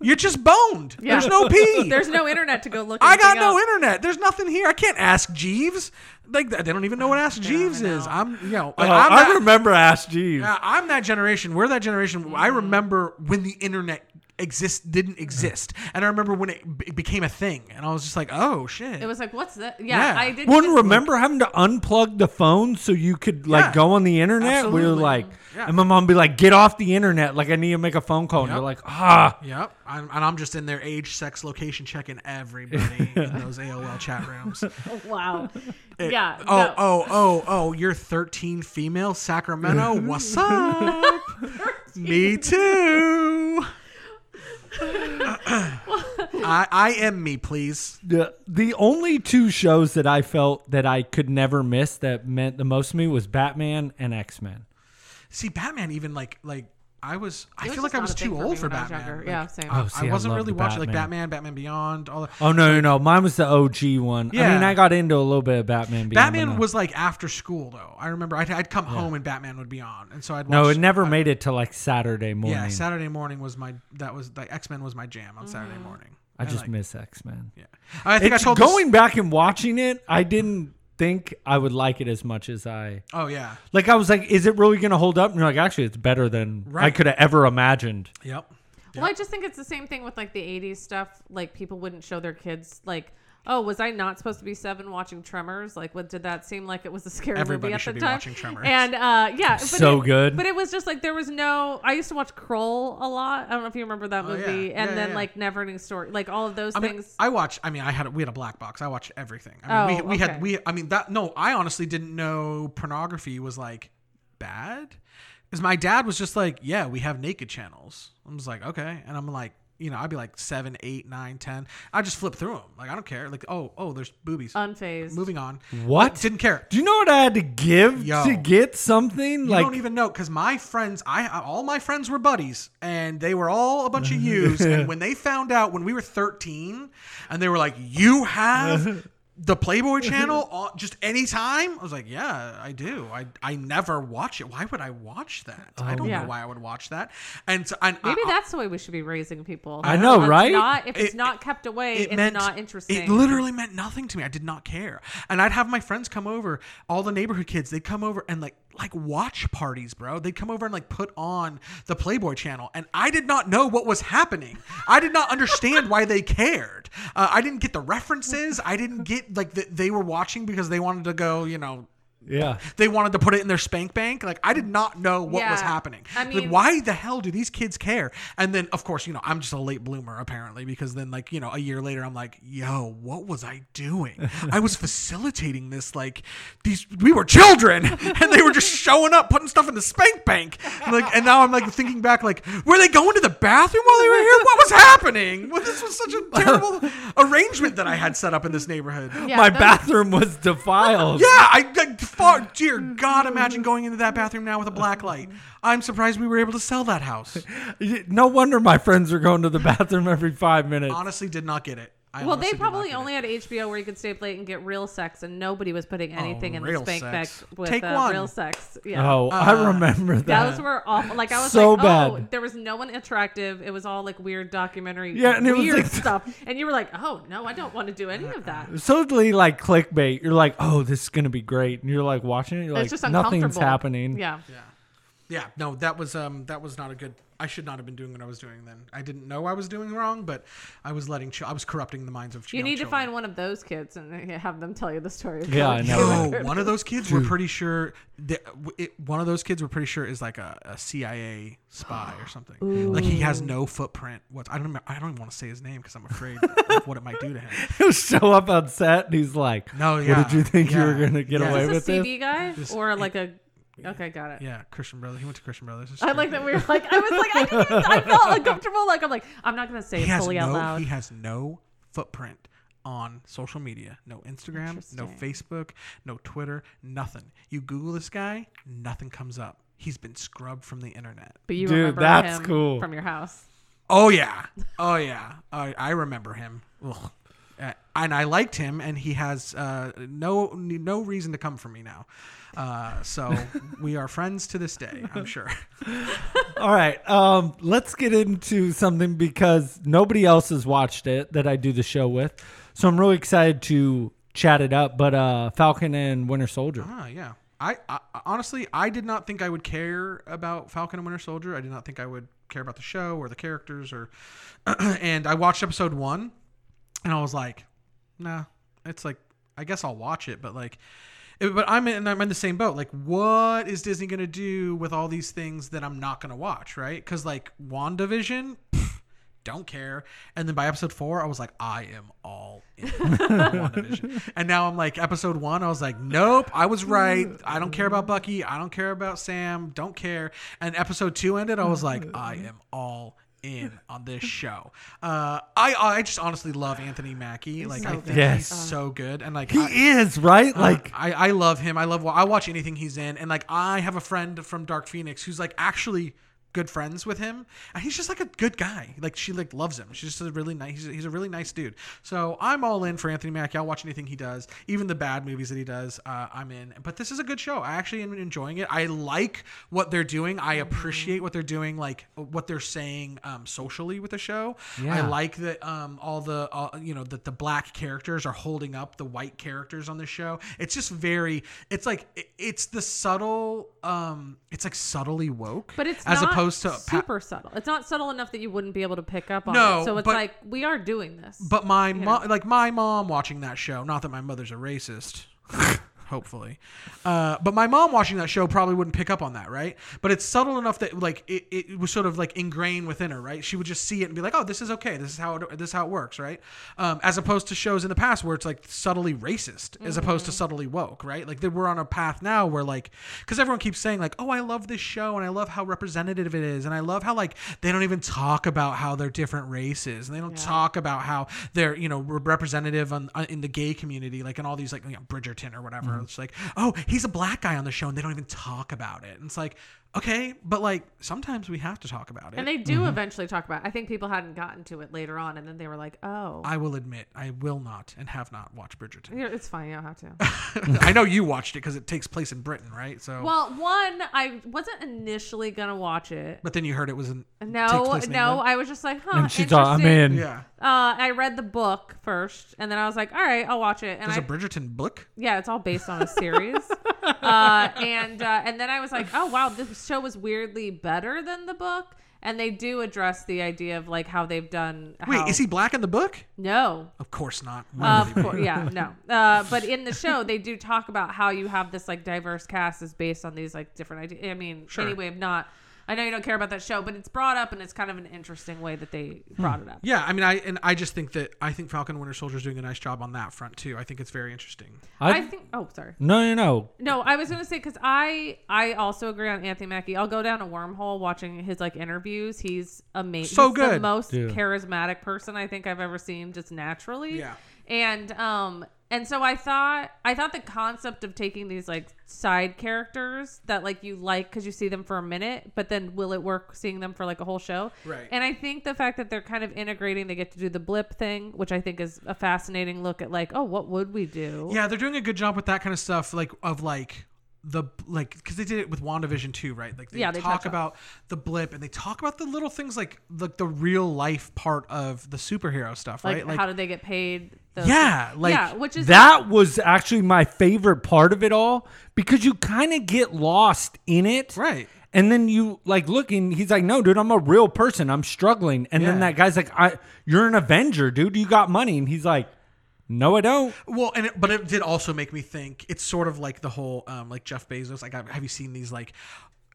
You're just boned. Yeah. There's no P. *laughs* There's no internet to go look. I got no up. internet. There's nothing here. I can't ask Jeeves. Like they don't even know what Ask Jeeves even is. I'm you know Oh, I'm I that, remember Ask Jeeves. yeah, I'm that generation. We're that generation. I Mm-hmm. remember when the internet exist didn't exist, and I remember when it b- became a thing, and I was just like, oh shit. It was like, what's that? Yeah, Yeah. I didn't. One even- remember having to unplug the phone so you could like Yeah. go on the internet. We were Absolutely. like, Yeah. and my mom be like, "Get off the internet!" Like I need to make a phone call, and Yep. you're like, "Ah." Yep, I'm, and I'm just in there, age, sex, location, checking everybody *laughs* in those AOL chat rooms. *laughs* Wow. yeah. Oh, no. oh, oh, oh! You're 13, female, Sacramento. *laughs* What's up? me too. I, I am me, please. The the only two shows that I felt that I could never miss that meant the most to me was Batman and X Men. See, Batman, even like like I was. I was feel like I was too old for when I was Batman. Like, Yeah, same. Oh, see, I wasn't loved really watching like Batman. Batman, Batman Beyond, all that. Oh no, no, no! Mine was the OG one. Yeah. I mean, I got into a little bit of Batman. Beyond, Batman was like after school though. I remember I'd, I'd come home and Batman would be on, and so I'd watch, no, it never I- made it to like Saturday morning. Yeah, Saturday morning was my that was like X Men was my jam on Saturday mm. morning. I just like, miss X Men. Yeah, I think It's I told this- going back and watching it. I didn't think I would like it as much as I oh yeah, like. I was like, "Is it really going to hold up?" And you're like, "Actually, it's better than I could have ever imagined." yep. Well, I just think it's the same thing with like the 80s stuff. Like people wouldn't show their kids like, oh, was I not supposed to be seven watching Tremors? Like, what did that seem like? It was a scary Everybody movie at should the be time. watching Tremors. And uh, yeah, but So it- good. But it was just like there was no. I used to watch Krull a lot. I don't know if you remember that Oh, yeah. movie. And Yeah, then yeah. like Neverending Story, like all of those I mean, things. I watched. I mean, I had we had a black box. I watched everything. I mean, Oh, we, we okay. had we. I mean that. No, I honestly didn't know pornography was like bad, because my dad was just like, yeah, we have naked channels. I was like, okay, and I'm like. You know, I'd be like seven, eight, nine, ten. I just flip through them. Like I don't care. Like oh, oh, there's boobies. Unfazed. Moving on. What? Didn't care. Do you know what I had to give Yo. to get something? You like don't even know because my friends, I all my friends were buddies, and they were all a bunch of yous. *laughs* and when they found out when we were thirteen, and they were like, "You have the Playboy *laughs* Channel on just anytime," I was like, "Yeah, I do. I I never watch it. Why would I watch that? I oh. don't Yeah. know why I would watch that." And so, and Maybe I, that's the way we should be raising people. I know, It's right? Not, if it's It- not kept away, it it's meant not interesting. It literally meant nothing to me. I did not care. And I'd have my friends come over, all the neighborhood kids, they'd come over and like like watch parties, bro. They'd come over and like put on the Playboy channel. And I did not know what was happening. I did not understand why they cared. Uh, I didn't get the references. I didn't get like that they were watching because they wanted to go, you know, yeah. they wanted to put it in their spank bank. Like I did not know what was happening. I like mean- why the hell do these kids care? And then of course, you know, I'm just a late bloomer apparently because then like, you know, a year later I'm like, yo, what was I doing? I was facilitating this like these we were children *laughs* and they were just showing up putting stuff in the spank bank. Like and now I'm like thinking back like were they going to the bathroom while they were here? What was happening? Well, *laughs* this was such a terrible arrangement that I had set up in this neighborhood. Yeah, My bathroom was defiled. Yeah, I, I far, dear mm-hmm. God, imagine going into that bathroom now with a black light. I'm surprised we were able to sell that house. *laughs* No wonder my friends are going to the bathroom every five minutes. Honestly, did not get it. I Well, they probably get it. only had HBO where you could stay up late and get real sex, and nobody was putting anything in the Oh, spank bank sex. with Take uh, one. real sex. Yeah. Oh, I remember that. Those were awful. Like I was So like, oh, bad. there was no one attractive. It was all like weird documentary, Yeah, and it was weird like- *laughs* stuff. And you were like, oh no, I don't want to do any of that. It's totally like clickbait. You're like, oh, this is gonna be great, and you're like watching it. You're it's like, just nothing's happening. Yeah. Yeah, no, that was um that was not a good. I should not have been doing what I was doing then. I didn't know I was doing wrong, but I was letting. Ch- I was corrupting the minds of. Children. You young need to find one of those kids and *laughs* have them tell you the story. of Yeah, how I know. came. Yo, one of those kids, we're pretty sure. That, it, one of those kids, we're pretty sure is like a, a CIA spy or something. Like he has no footprint. What I don't. remember- I don't even want to say his name because I'm afraid *laughs* of what it might do to him. *laughs* He'll show up on set, and he's like, No, yeah, What did you think you were gonna get yeah. away Is with this a this?" Guy This- or like a? Okay, got it. Yeah, Christian Brothers. He went to Christian Brothers. It's I like that we were like, I was like, I, didn't, I felt uncomfortable. Like I'm like, I'm not gonna say He it fully no. out loud. He has no footprint on social media. No Instagram, no Interesting. Facebook, no Twitter, nothing. You Google this guy, nothing comes up. He's been scrubbed from the internet. But you Dude, remember that's him cool. from your house. Oh yeah, oh yeah. I, I remember him. Ugh. Uh, and I liked him, and he has uh, no no reason to come for me now. Uh, so *laughs* we are friends to this day. I'm sure. *laughs* All right. Um, let's get into something because nobody else has watched it that I do the show with. So I'm really excited to chat it up. But uh, Falcon and Winter Soldier. Ah, yeah. I, I honestly, I did not think I would care about Falcon and Winter Soldier. I did not think I would care about the show or the characters or. *clears throat* and I watched episode one, and I was like, nah. It's like I guess I'll watch it, but like. it- But I'm in, I'm in the same boat. Like, what is Disney gonna do with all these things that I'm not gonna watch, right? Because like WandaVision, pff, don't care. And then by episode four, I was like, I am all in *laughs* WandaVision. And now I'm like, episode one, I was like, nope, I was right. I don't care about Bucky. I don't care about Sam. Don't care. And episode two ended, I was like, I am all in on this show. Uh, I I just honestly love Anthony Mackie. Like I think good. Yes. he's so good. And like He I, is right. uh, Like I, I love him. I love I watch anything he's in, and like I have a friend from Dark Phoenix who's like actually good friends with him, and he's just like a good guy. Like she like loves him. She's just a really nice. He's a, he's a really nice dude. So I'm all in for Anthony Mackie. I'll watch anything he does, even the bad movies that he does. Uh, I'm in. But this is a good show. I actually am enjoying it. I like what they're doing. I appreciate what they're doing, like what they're saying um, socially with the show. Yeah. I like that um, all the uh, you know that the black characters are holding up the white characters on the show. It's just very. It's like it's the subtle. Um, it's like subtly woke, But it's as not opposed to. pa- super subtle. It's not subtle enough that you wouldn't be able to pick up on No, it. So it's but- like we are doing this. But my mom, like my mom watching that show, not that my mother's a racist, *laughs* hopefully, uh, but my mom watching that show probably wouldn't pick up on that, right? But it's subtle enough that like it, it was sort of like ingrained within her, right? She would just see it and be like, oh, this is okay, this is how it, this is how it works, right? Um, as opposed to shows in the past where it's like subtly racist as opposed to subtly woke, right? Like we're on a path now where like because everyone keeps saying like, oh, I love this show and I love how representative it is and I love how like they don't even talk about how they're different races and they don't Yeah. talk about how they're you know representative on, on in the gay community like in all these like you know, Bridgerton or whatever it's like oh he's a black guy on the show and they don't even talk about it. And it's like okay but like sometimes we have to talk about it and they do eventually talk about. It. I think people hadn't gotten to it later on, and then they were like, "Oh, I will admit I will not and have not watched Bridgerton Yeah, it's fine. You don't have to." *laughs* I know you watched it because it takes place in Britain right so well, one, I wasn't initially gonna watch it. but then you heard it was in No, place in no, England? I was just like, "Huh." and she thought I'm in. yeah Uh, I read the book first, and then I was like, "All right, I'll watch it." And there's I, a Bridgerton book yeah, it's all based on a series. *laughs* uh, and uh, and then I was like, "Oh wow, this show was weirdly better than the book." And they do address the idea of like how they've done. wait is he black in the book No, of course not would of course, yeah, no. Uh, but in the show, they do talk about how you have this like diverse cast is based on these like different ideas. I mean, Sure. anyway, of not. I know you don't care about that show, but it's brought up and it's kind of an interesting way that they brought it up. Yeah, I mean, I and I just think that I think Falcon Winter Soldier is doing a nice job on that front too. I think it's very interesting. I, I think. Oh, sorry. no, no, no. No, I was gonna say because I I also agree on Anthony Mackie. I'll go down a wormhole watching his like interviews. He's amazing. So He's the good. most Yeah. charismatic person I think I've ever seen, just naturally. Yeah. And um and so I thought I thought the concept of taking these like side characters that like you like because you see them for a minute, but then will it work seeing them for like a whole show? Right. And I think the fact that they're kind of integrating, they get to do the blip thing, which I think is a fascinating look at like, oh, what would we do? Yeah, they're doing a good job with that kind of stuff, like of like the like because they did it with WandaVision too, right? Like they, Yeah, they talk about the blip and they talk about the little things like like the real life part of the superhero stuff, Like, right? Like how did they get paid? Those yeah, like yeah, which is that was actually my favorite part of it all because you kind of get lost in it. right. And then you like looking, he's like, No, dude, I'm a real person. I'm struggling. And then that guy's like, I you're an Avenger, dude. You got money. And he's like, No, I don't. Well, and it, but it did also make me think. It's sort of like the whole um, like Jeff Bezos. Like, have you seen these like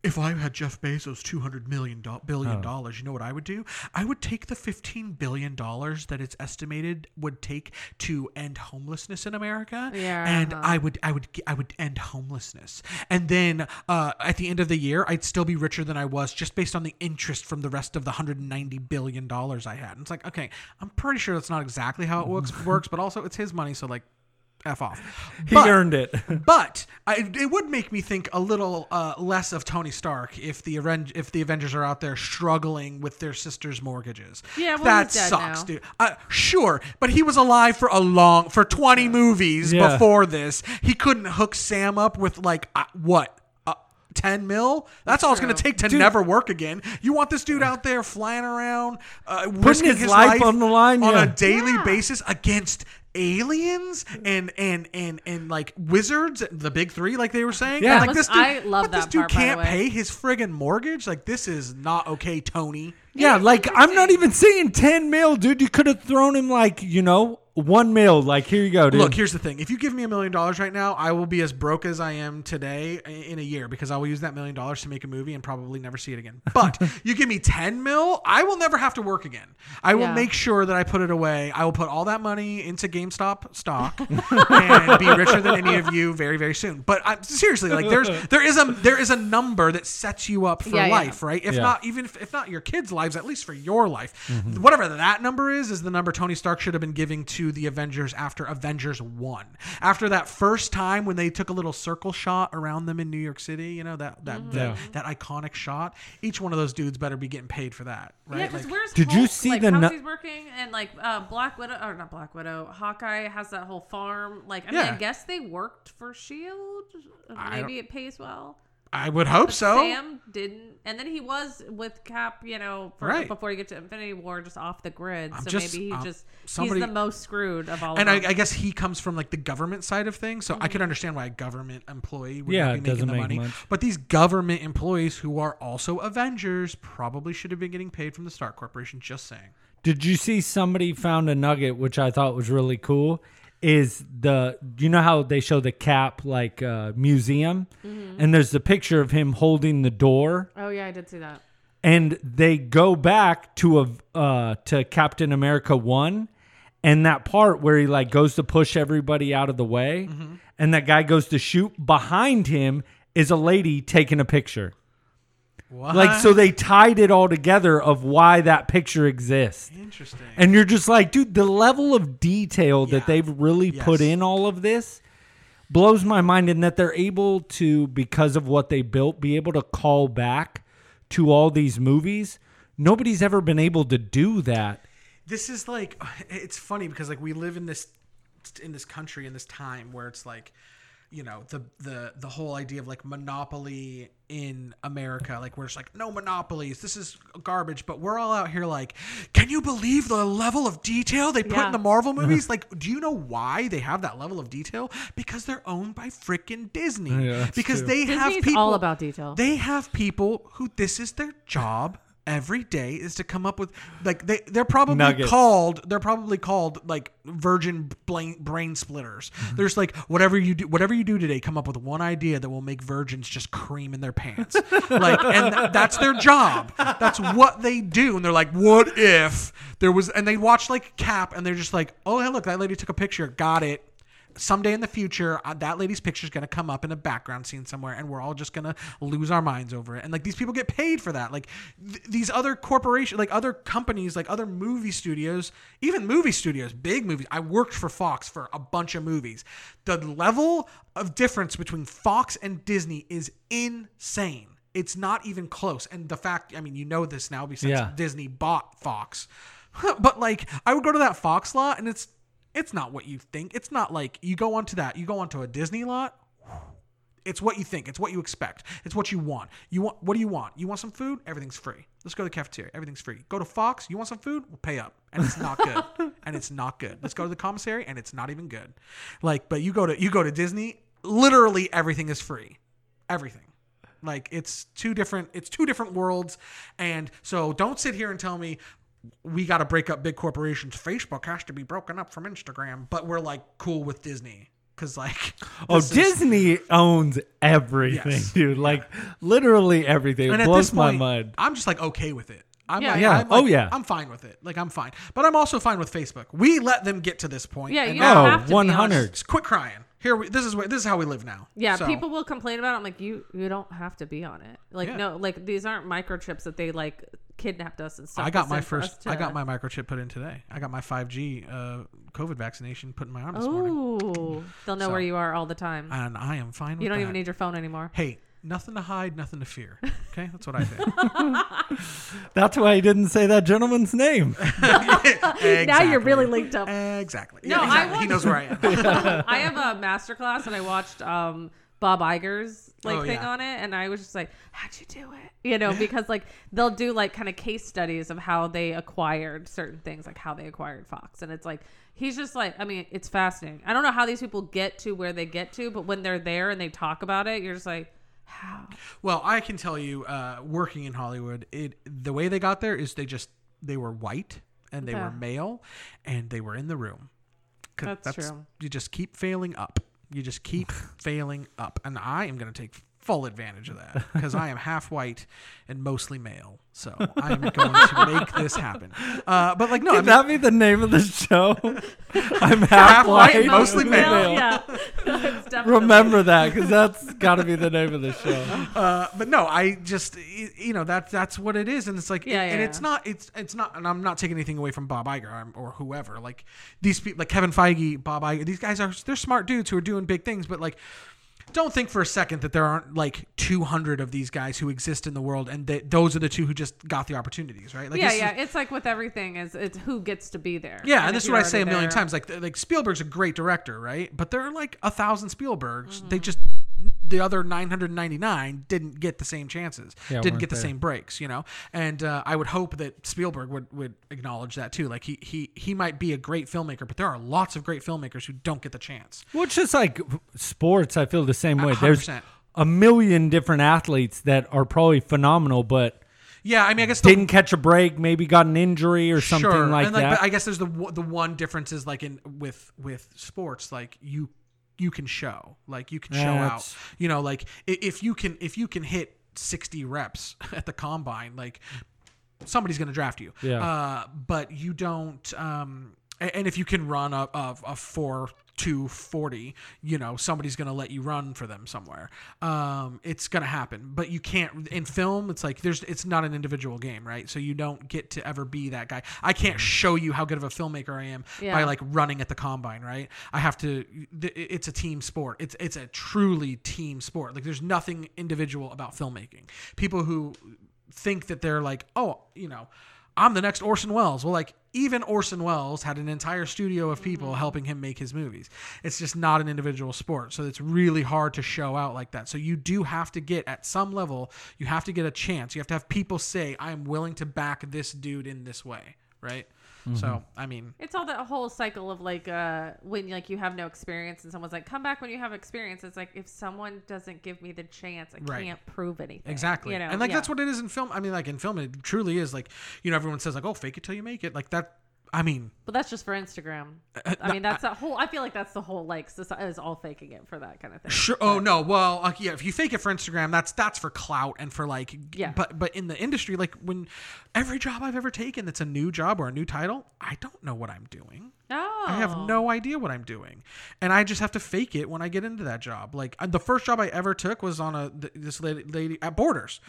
if I had Jeff Bezos two hundred million do- Oh. billion dollars, you know what I would do? I would take the fifteen billion dollars that it's estimated would take to end homelessness in America, Yeah. and I would I would I would end homelessness, and then uh, at the end of the year, I'd still be richer than I was just based on the interest from the rest of the hundred and ninety billion dollars I had. And it's like, okay, I'm pretty sure that's not exactly how it works, *laughs* works, but also it's his money, so like, f off. He But- earned it. *laughs* but I, it would make me think a little uh, less of Tony Stark if the Aven- if the Avengers are out there struggling with their sisters' mortgages. Yeah, well, that sucks, now. dude. Uh, sure, but he was alive for a long for twenty movies Yeah. before this. He couldn't hook Sam up with like uh, what. uh, 10 mil that's all it's going to take to Dude. never work again you want this dude out there flying around uh, risking his his, life on the line, on yeah. a daily Yeah. basis against aliens and and and and like wizards the big three like they were saying Yeah. And, like this dude, I love but this dude part, can't pay his friggin' mortgage like this is not okay tony yeah, it's like I'm not even saying 10 mil, dude. You could have thrown him like, you know, one mil. Like, here you go, dude. Look, here's the thing. If you give me a million dollars right now, I will be as broke as I am today in a year because I will use that million dollars to make a movie and probably never see it again. *laughs* But you give me 10 mil, I will never have to work again. I will Yeah. make sure that I put it away. I will put all that money into GameStop stock *laughs* and be richer than any of you very very soon. But I, seriously, like there's *laughs* there is a there is a number that sets you up for Yeah, yeah. life, right? If Yeah. not even if, if not your kids' lives, at least for your life. Mm-hmm. Whatever that number is, is the number Tony Stark should have been giving to the Avengers after Avengers 1. After that first time when they took a little circle shot around them in New York City, you know, that that that, Yeah. that iconic shot. Each one of those dudes better be getting paid for that, right? Yeah, because Like- where's Did you see like, the how's nu- he's working and like uh, Black Widow or not Black Widow? Hawkeye has that whole farm. Like I mean, Yeah. I guess they worked for Shield. Maybe it pays well. I would hope so. Sam didn't, and then he was with Cap. You know, for, Right. before you get to Infinity War, just off the grid. I'm so just- maybe he um, just somebody- he's the most screwed of all. and of I. I guess he comes from like the government side of things, so I could understand why a government employee would Yeah, be making the make money. much. But these government employees who are also Avengers probably should have been getting paid from the Stark Corporation. Just saying. Did you see somebody found a nugget which I thought was really cool? Is the you know how they show the cap like uh, museum, and there's the picture of him holding the door, oh yeah, I did see that. and they go back to a uh, to Captain America one, and that part where he like goes to push everybody out of the way, and that guy goes to shoot. Behind him is a lady taking a picture. What? Like so they tied it all together of why that picture exists. interesting. And you're just like, dude, the level of detail Yeah. that they've really put in all of this blows my mind. And that they're able to, because of what they built, be able to call back to all these movies. Nobody's ever been able to do that. this is like *sighs* it's funny because like we live in this in this country in this time where it's like you know the the the whole idea of like monopoly in America like we're just like no monopolies this is garbage but we're all out here like can you believe the level of detail they put Yeah. in the Marvel movies *laughs* like do you know why they have that level of detail because they're owned by freaking Disney Yeah, because true. they have people all about detail. they have people who this is their job every day is to come up with like they they're probably Nuggets. called they're probably called like virgin brain, brain splitters. Mm-hmm. There's like whatever you do whatever you do today come up with one idea that will make virgins just cream in their pants. *laughs* like and th- that's their job. That's what they do and they're like what if there was and they watch like Cap and they're just like oh hey look that lady took a picture got it someday in the future uh, that lady's picture is going to come up in a background scene somewhere and we're all just going to lose our minds over it. And like these people get paid for that. Like th- these other corporations like other companies like other movie studios even movie studios big movies. I worked for fox for a bunch of movies. The level of difference between fox and disney is insane. It's not even close. And the fact i mean you know this now because Yeah. disney bought fox. *laughs* But like i would go to that fox lot and it's it's not what you think. It's not like you go onto that. You go onto a Disney lot. It's what you think. It's what you expect. It's what you want. You want what do you want? You want some food? Everything's free. Let's go to the cafeteria. Everything's free. Go to Fox. You want some food? We'll pay up. And it's not good. *laughs* and it's not good. Let's go to the commissary and it's not even good. Like, but you go to you go to Disney, literally everything is free. Everything. Like it's two different it's two different worlds. And so don't sit here and tell me we got to break up big corporations. Facebook has to be broken up from Instagram, but we're like cool with Disney. because like *laughs* Oh, this is- Disney owns everything, Yes. dude. Like literally everything. It and at blows this my mind. I'm just like okay with it. I'm Yeah. like, Yeah. I'm Oh, yeah. I'm fine with it. Like I'm fine, but I'm also fine with Facebook. We let them get to this point. Yeah, you now don't Oh, have to 100. quit crying. Here, we, this is where this is how we live now. Yeah, So- people will complain about it. I'm like, you you don't have to be on it. Like, Yeah. no, like these aren't microchips that they like kidnapped us and stuff. I got my first. us I got my microchip put in today. I got my 5G uh, COVID vaccination put in my arm this morning, Ooh, they'll know So- where you are all the time. and I am fine. With you don't that. even need your phone anymore. Hey, nothing to hide, nothing to fear. *laughs* Okay, that's what I think. *laughs* That's why he didn't say that gentleman's name. *laughs* Now you're really linked up. Exactly. No, Yeah, I exactly. He knows where I am. I have a master class and I watched um Bob Iger's like Oh, thing yeah. on it and I was just like, How'd you do it? You know, *laughs* because like they'll do like kind of case studies of how they acquired certain things, like how they acquired Fox. And it's like he's just like I mean, it's fascinating. I don't know how these people get to where they get to, but when they're there and they talk about it, you're just like, How? Well, I can tell you, uh, working in Hollywood, it the way they got there is they just they were white and they Yeah. were male and they were in the room. 'Cause That's true. You just keep failing up. You just keep *laughs* failing up, and I am going to take full advantage of that because I am half white and mostly male. So I am going to make this happen. Uh, but like no, I Could mean, that be the name of the show? *laughs* I'm half, Half white, white, mostly male. Yeah. *laughs* It's Remember that because that's got to be the name of the show. uh, but no, I just you know that that's what it is, and it's like, Yeah, and yeah, it's not, it's it's not, and I'm not taking anything away from Bob Iger I'm- or whoever. Like these people, like Kevin Feige, Bob Iger, these guys are they're smart dudes who are doing big things, but like. Don't think for a second that there aren't like 200 of these guys who exist in the world, and that those are the two who just got the opportunities, right? Like yeah, this is- yeah. It's like with everything is it's who gets to be there. yeah, and if this is what I say a million there- times. Like, like Spielberg's a great director, right? But there are like a thousand Spielbergs. Mm-hmm. They just the other 999 didn't get the same chances, Yeah, didn't get the there. same breaks, you know. And uh, I would hope that Spielberg would would acknowledge that too. Like he he he might be a great filmmaker, but there are lots of great filmmakers who don't get the chance. Well, it's just like sports. I feel the same way. There's 100%. a million different athletes that are probably phenomenal, but Yeah, I mean, I guess the, didn't catch a break, maybe got an injury or something sure. like like, that. But I guess there's the one- the one difference is like in with with sports, like you you can show, like you can show out. You know, like if you can if you can hit 60 reps *laughs* at the combine, like somebody's going to draft you. Yeah. Uh, but you don't. Um, a- and if you can run a, a, a four two forty, you know somebody's to let you run for them somewhere. Um, it's to happen, but you can't in film. It's like there's it's not an individual game, right? So you don't get to ever be that guy. I can't show you how good of a filmmaker I am by like running at the combine, right? I have to. It's a team sport. It's it's a truly team sport. Like there's nothing individual about filmmaking. People who think that they're like, oh, you know, I'm the next Orson Welles. Well, like even Orson Welles had an entire studio of people mm-hmm. helping him make his movies. It's just not an individual sport. So it's really hard to show out like that. So you do have to get at some level, you have to get a chance. You have to have people say, I'm willing to back this dude in this way, right? So, I mean, It's all that whole cycle of like uh when like you have no experience and someone's like come back when you have experience. It's like if someone doesn't give me the chance, I Right. can't prove anything. Exactly. You know? and like yeah. that's what it is in film. I mean, like in film, it truly is like, you know, everyone says like, oh, fake it till you make it. Like that. I mean, But that's just for Instagram. I mean, that's the whole. I feel like that's the whole like society is all faking it for that kind of thing. Sure. Oh no. Well, uh, yeah. If you fake it for Instagram, that's that's for clout and for like. Yeah. But but in the industry, like when every job I've ever taken that's a new job or a new title, I don't know what I'm doing. Oh, I have no idea what I'm doing, and I just have to fake it when I get into that job. Like uh, the first job I ever took was on a this lady, lady at Borders.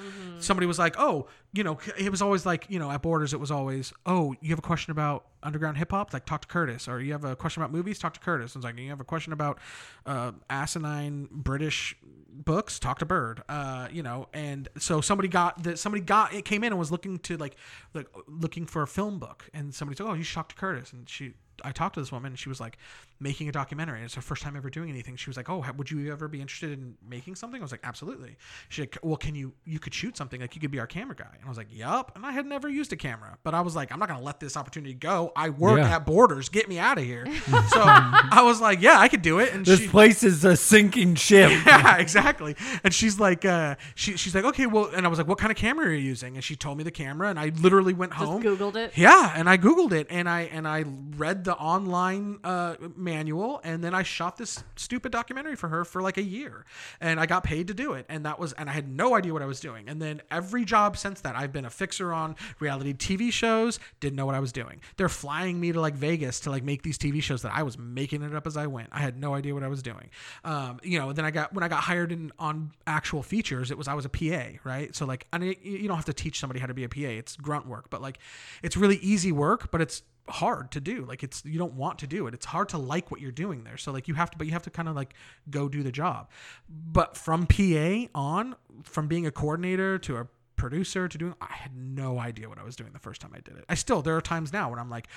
Somebody was like, "Oh, you know," it was always like, you know, at Borders, it was always, "Oh, you have a question about underground hip hop? Like, talk to Curtis." Or you have a question about movies? Talk to Curtis. And it's like, you have a question about uh, asinine British books? Talk to Bird. Uh, you know, and so somebody got that. Somebody got it came in and was looking to like like looking for a film book, and somebody said, "Oh, you should talk to Curtis," and she. I talked to this woman and she was like making a documentary. and It's her first time ever doing anything. She was like, "Oh, would you ever be interested in making something?" I was like, "Absolutely." She like, "Well, can you you could shoot something like you could be our camera guy?" And I was like, "Yup." And I had never used a camera, but I was like, "I'm not gonna let this opportunity go. I work Yeah. at Borders. Get me out of here." *laughs* so I was like, "Yeah, I could do it." And this she, place is a sinking ship. *laughs* yeah, exactly. And she's like, uh, she, she's like, okay, well, and I was like, what kind of camera are you using? And she told me the camera, and I literally went just home. googled it. Yeah, and I googled it, and I and I read the online uh, manual, and then I shot this stupid documentary for her for like a year, and I got paid to do it, and that was, and I had no idea what I was doing. And then every job since that, I've been a fixer on reality TV shows. Didn't know what I was doing. They're flying me to like Vegas to like make these TV shows that I was making it up as I went. I had no idea what I was doing. Um, you know, then I got when I got hired in on actual features, it was I was a PA, right? So like, I mean, you you don't have to teach somebody how to be a PA. It's grunt work, but like, it's really easy work, but it's hard to do like it's you don't want to do it. It's hard to like what you're doing there. So like you have to but you have to kind of like go do the job. But from pa on from being a coordinator to a producer to doing i had no idea what i was doing the first time i did it. I still there are times now when i'm like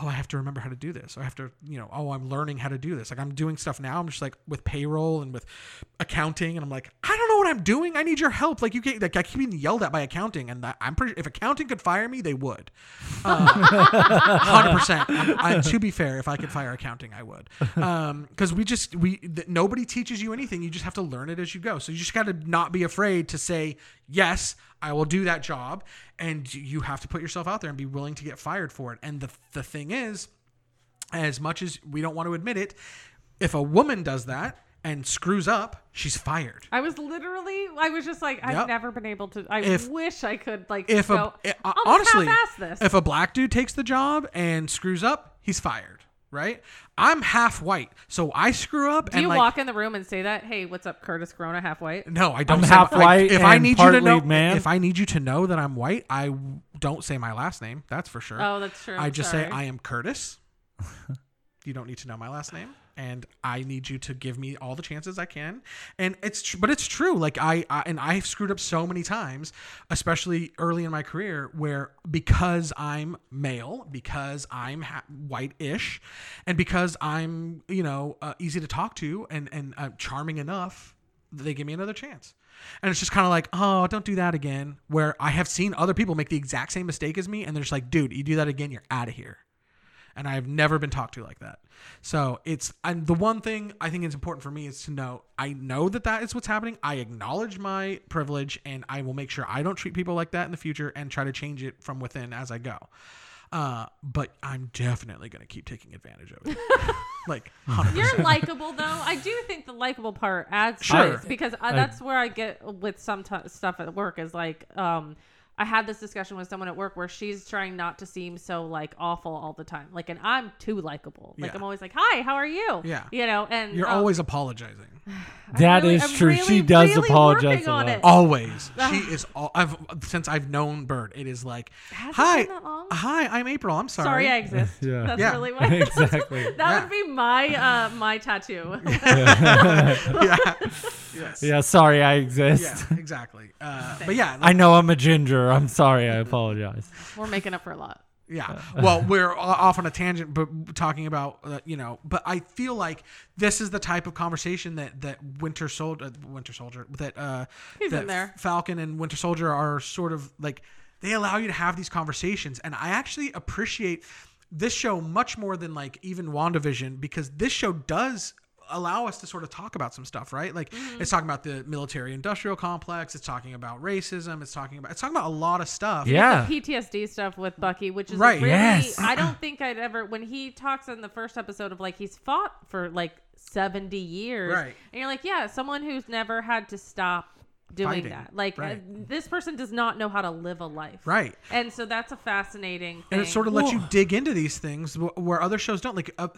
oh i have to remember how to do this. I have to you know oh i'm learning how to do this. Like i'm doing stuff now. I'm just like with payroll and with accounting and i'm like i don't know i'm doing i need your help like you can't like i keep being yelled at by accounting and i'm pretty if accounting could fire me they would uh, hundred percent. To be fair, if I could fire accounting, I would. Um, because we just we th- nobody teaches you anything. You just have to learn it as you go. So you just got to not be afraid to say yes. I will do that job, and you have to put yourself out there and be willing to get fired for it. And the the thing is, as much as we don't want to admit it, if a woman does that and screws up, she's fired. I was literally, I was just like, I've Yep. never been able to. I If- wish I could like If a go. eh, I'll honestly, half-ass this. if a black dude takes the job and screws up, he's fired. Right? I'm half white, so I screw up Do and you like walk in the room and say that? Hey, what's up, Curtis Corona, half white? No, I don't. I'm say half my- like, white if I and need you to partly know, man. if I need you to know that I'm white, I w- don't say my last name. That's for sure. Oh, that's true. I just say I am Curtis. *laughs* you don't need to know my last name, and I need you to give me all the chances I can. And it's, tr- but it's true. Like I, I and I've screwed up so many times, especially early in my career, where because I'm male, because I'm ha- white-ish, and because I'm, you know, uh, easy to talk to and and uh, charming enough, they give me another chance. And it's just kind of like, oh, don't do that again. Where I have seen other people make the exact same mistake as me, and they're just like, dude, you do that again, you're out of here and I've never been talked to like that. So it's and the one thing I think is important for me is to know I know that that is what's happening. I acknowledge my privilege, and I will make sure I don't treat people like that in the future and try to change it from within as I go. Uh, but I'm definitely going to keep taking advantage of it. *laughs* like, 100%. You're likable though. I do think the likable part adds Sure. because uh, that's where I get with some t- stuff at work is like um I had this discussion with someone at work where she's trying not to seem so like awful all the time. Like and I'm too likable. Like Yeah. I'm always like, "Hi, how are you?" Yeah. You know, and You're um, always apologizing. *sighs* That really- is I'm true. really, she does really apologize a on lot. it. Always. *sighs* She is all I've since I've known Bird, it is like, Has it "Hi. been? Hi, I'm April. I'm sorry." Sorry I exist. *laughs* Yeah. That's Yeah. really *laughs* what Exactly. *laughs* that Yeah. would be my uh my tattoo. yeah. Yes. Yeah, sorry I exist. Yeah, exactly. Uh, but yeah, I know I'm a ginger. I'm sorry. I apologize. We're making up for a lot. Yeah. *laughs* Well, we're off on a tangent, but talking about uh, you know. But I feel like this is the type of conversation that that Winter Soldier, uh, Winter Soldier, that uh, He's that in there. Falcon and Winter Soldier are sort of like they allow you to have these conversations, and I actually appreciate this show much more than like even WandaVision because this show does allow us to sort of talk about some stuff right like Mm-hmm. it's talking about the military industrial complex it's talking about racism it's talking about it's talking about a lot of stuff Yeah. PTSD stuff with Bucky, which is Right. really Yes. I don't think I'd ever when he talks in the first episode of like he's fought for like 70 years. Right. And you're like, yeah, someone who's never had to stop doing Fighting. that. Like Right. uh, this person does not know how to live a life. right And so that's a fascinating thing. and it sort of lets you dig into these things wh- where other shows don't like uh,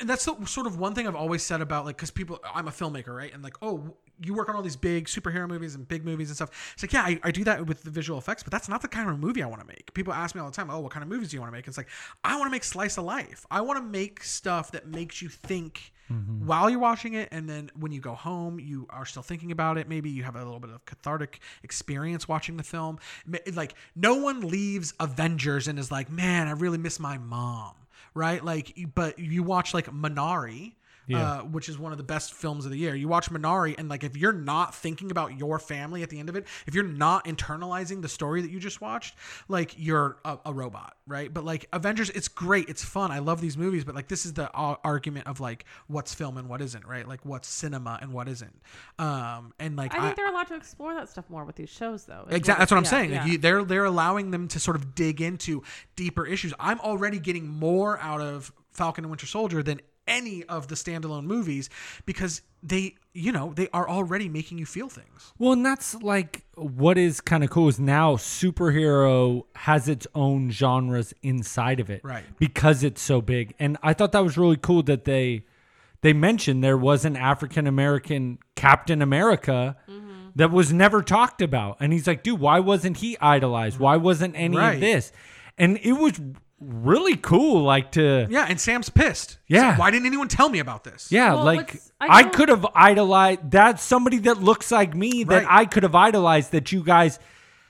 and that's the, sort of one thing i've always said about like because people i'm a filmmaker right and like oh you work on all these big superhero movies and big movies and stuff it's like yeah i, I do that with the visual effects but that's not the kind of movie i want to make people ask me all the time oh what kind of movies do you want to make it's like i want to make slice of life i want to make stuff that makes you think Mm-hmm. while you're watching it and then when you go home you are still thinking about it. Maybe you have a little bit of cathartic experience watching the film. Like no one leaves avengers and is like man i really miss my mom right? Like but you watch like minari Yeah. uh, which is one of the best films of the year. You watch Minari, and like if you're not thinking about your family at the end of it, if you're not internalizing the story that you just watched, like you're a, a robot, right? But like Avengers, it's great, it's fun. I love these movies, but like this is the uh, argument of like what's film and what isn't, right? Like what's cinema and what isn't. Um, and like I think they're allowed to explore that stuff more with these shows though. is Exactly. That's what I'm yeah, saying. yeah. Like you, they're they're allowing them to sort of dig into deeper issues. I'm already getting more out of Falcon and Winter Soldier than any of the standalone movies because they, you know, they are already making you feel things. Well, and that's like what is kind of cool is now superhero has its own genres inside of it, Right. Because it's so big, and I thought that was really cool that they they mentioned there was an African American Captain America mm-hmm. that was never talked about, and he's like, dude, why wasn't he idolized? Why wasn't any Right. of this? And it was really cool, like to Yeah, and Sam's pissed. Yeah. So why didn't anyone tell me about this? Yeah, Well, like what's- I I, don't- could have idolized that's somebody that looks like me that Right. I could have idolized that you guys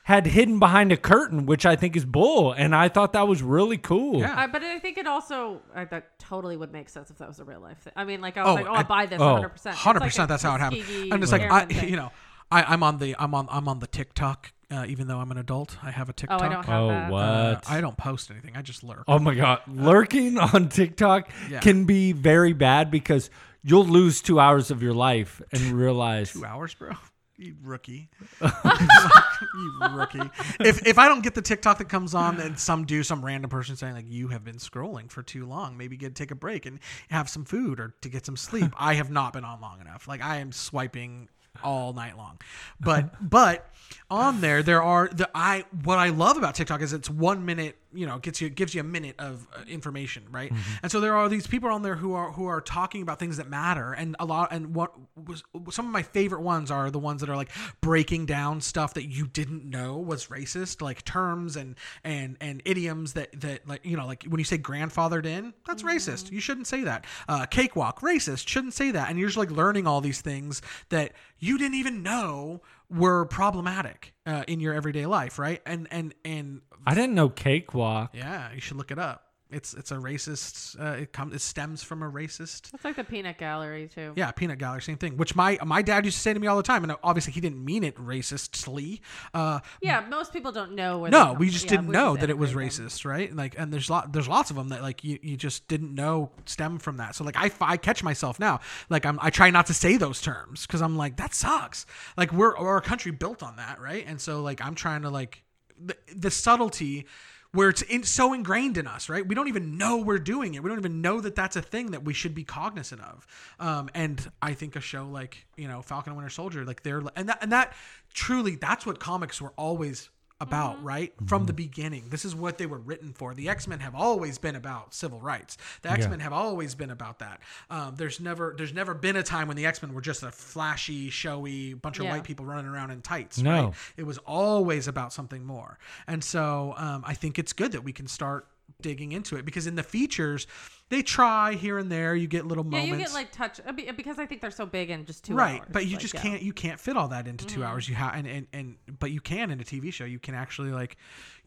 had hidden behind a curtain, which I think is bull. And I thought that was really cool. Yeah. I, but I think it also I, that totally would make sense if that was a real life thing. I mean, like I was Oh, like, oh, I- I'll buy this oh, 100. percent Hundred percent. That's how it happened. I'm just like, I, *laughs* you know, I, I'm on the, I'm on, I'm on the TikTok. Uh, even though I'm an adult, I have a Oh, TikTok. I don't have Oh, that. what? Uh, I don't post anything. I just lurk. Oh my god, lurking on TikTok Yeah. can be very bad because you'll lose 2 hours of your life and realize Two *laughs* hours, bro. You rookie. *laughs* you rookie. If if I don't get the TikTok that comes on and some do some random person saying like you have been scrolling for too long, maybe get take a break and have some food or to get some sleep. *laughs* I have not been on long enough. Like I am swiping all night long. But but on there there are the I what I love about TikTok is it's 1 minute, you know, gets you gives you a minute of uh, information, right? And so there are these people on there who are who are talking about things that matter and a lot and what was some of my favorite ones are the ones that are like breaking down stuff that you didn't know was racist, like terms and and and idioms that that like you know like when you say grandfathered in, that's racist. You shouldn't say that. Uh, cakewalk, racist, shouldn't say that. And you're just like learning all these things that you didn't even know were problematic uh, in your everyday life, right? And and and I didn't know cakewalk. yeah, you should look it up. It's it's a racist. Uh, it comes it stems from a racist. It's like the peanut gallery too. Yeah, peanut gallery, same thing. Which my my dad used to say to me all the time, and obviously he didn't mean it racistly. Uh, Yeah, most people don't know no, we just Yeah, didn't we know just that it was integrate them. racist, right? Like, and there's lot there's lots of them that like you, you just didn't know stem from that. So like I, I catch myself now, like I'm I try not to say those terms because I'm like that sucks. Like we're we're country built on that, right? And so like I'm trying to like the, the subtlety where it's in, so ingrained in us, right? We don't even know we're doing it. We don't even know that that's a thing that we should be cognizant of. Um, and I think a show like you know Falcon and Winter Soldier, like they're and that and that truly that's what comics were always about, right? From the beginning. This is what they were written for. The X Men have always been about civil rights. The X Men have always been about that. Um, there's never there's never been a time when the X Men were just a flashy, showy bunch of Yeah. white people running around in tights. No. Right? It was always about something more. And so um, I think it's good that we can start digging into it because in the features they try here and there you get little moments. Yeah, moments you get like touch because I think they're so big in just two right hours. but you like, just yeah. can't you can't fit all that into Mm. 2 hours you have and, and and but you can in a tv show you can actually like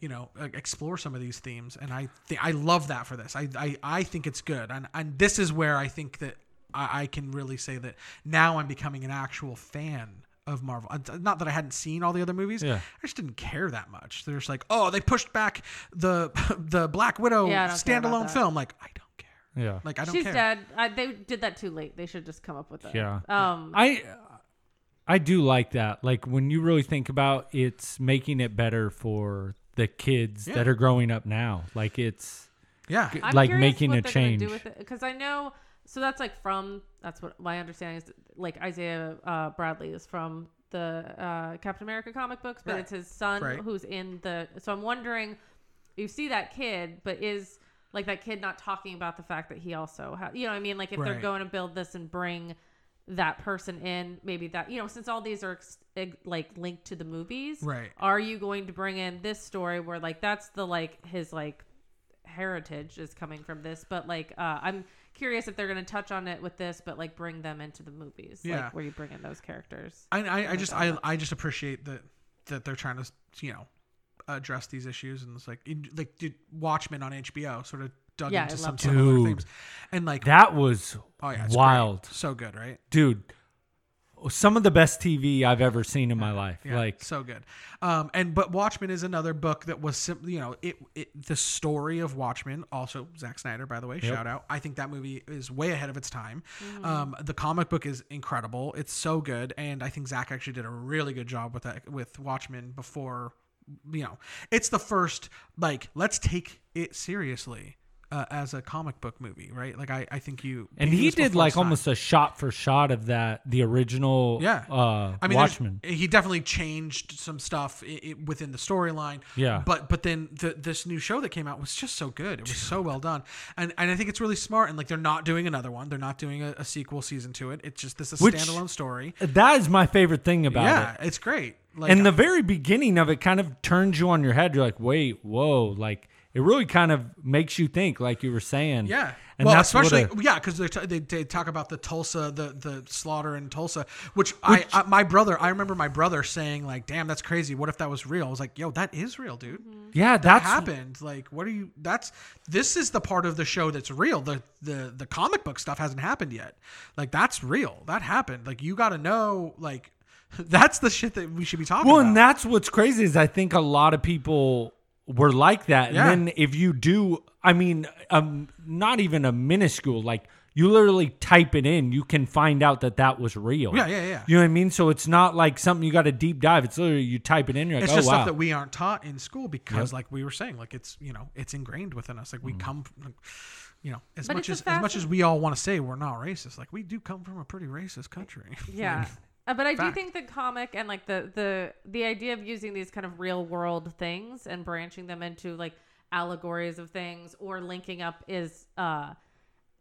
you know uh, explore some of these themes and i think i love that for this i i, I think it's good and and this is where i think that I, I can really say that now i'm becoming an actual fan of Marvel. Uh, Not that I hadn't seen all the other movies. Yeah. I just didn't care that much. They're just like, oh, they pushed back the *laughs* the Black Widow Yeah, I don't care about standalone film. Like, I don't care. Yeah. Like, I don't She's care. dead. I, they did that too late. They should just come up with that. Yeah. Um. I I do like that. Like when you really think about it's making it better for the kids Yeah. that are growing up now. Like it's Yeah. I'm like curious making what a they're gonna change. do with it because I know. So that's like from that's what my understanding is. Like Isaiah uh, Bradley is from the uh, Captain America comic books, but Right. it's his son Right. who's in the. So I'm wondering, you see that kid, but is like that kid not talking about the fact that he also ha you know what I mean like if they're going to build this and bring that person in maybe that you know since all these are like linked to the movies Right. are you going to bring in this story where like that's the like his like heritage is coming from this but like uh i'm curious if they're going to touch on it with this but like bring them into the movies Yeah. like where you bring in those characters I, I, I just I, I just appreciate that that they're trying to you know address these issues and it's like in, like did Watchmen on HBO sort of dug Yeah, into some love similar Dude. themes and like that was oh yeah wild. great. so good right? Dude, some of the best TV I've ever seen in my life. yeah Like so good. Um and but Watchmen is another book that was sim- you know it, it the story of Watchmen also Zack Snyder by the way shout out. I think that movie is way ahead of its time. Um the comic book is incredible. It's so good and I think Zack actually did a really good job with that with Watchmen before you know it's the first like let's take it seriously uh, as a comic book movie, right? Like I, I think you And he did like time. almost a shot for shot of that, the original Yeah. uh, I mean, Watchmen. he definitely changed some stuff i i within the storyline. Yeah. But but then the, this new show that came out was just so good. It was so well done, and and I think it's really smart. And like they're not doing another one. They're not doing a, a sequel season to it. It's just this is a Which- standalone story. That is my favorite thing about yeah, it. Yeah, it's great. Like and the very beginning of it kind of turns you on your head. You're like, wait, whoa, like it really kind of makes you think, like you were saying. Yeah. and well, that's especially a- yeah, because they, they they talk about the Tulsa, the the slaughter in Tulsa, which, I, I my brother, I remember my brother saying like, "Damn, that's crazy. What if that was real?" I was like, "Yo, that is real, dude. Mm-hmm. yeah, That that's happened. Like, what are you? That's this is the part of the show that's real. The the the comic book stuff hasn't happened yet. Like, that's real. That happened. Like, you got to know. Like, *laughs* that's the shit that we should be talking about. Well, about. and that's what's crazy is I think a lot of people were like that. Yeah. And then if you do, I mean, um, not even a minuscule, like you literally type it in, you can find out that that was real. Yeah, yeah, yeah. You know what I mean? So it's not like something you got to deep dive. It's literally you type it in, you're like, it's oh just wow. stuff that we aren't taught in school because, like we were saying, like it's you know it's ingrained within us. Like Mm. we come, from, you know, as But much it's as a as much as we all want to say we're not racist, like we do come from a pretty racist country. Yeah. *laughs* Uh, but I do think the comic and like the the the idea of using these kind of real world things and branching them into like allegories of things or linking up is uh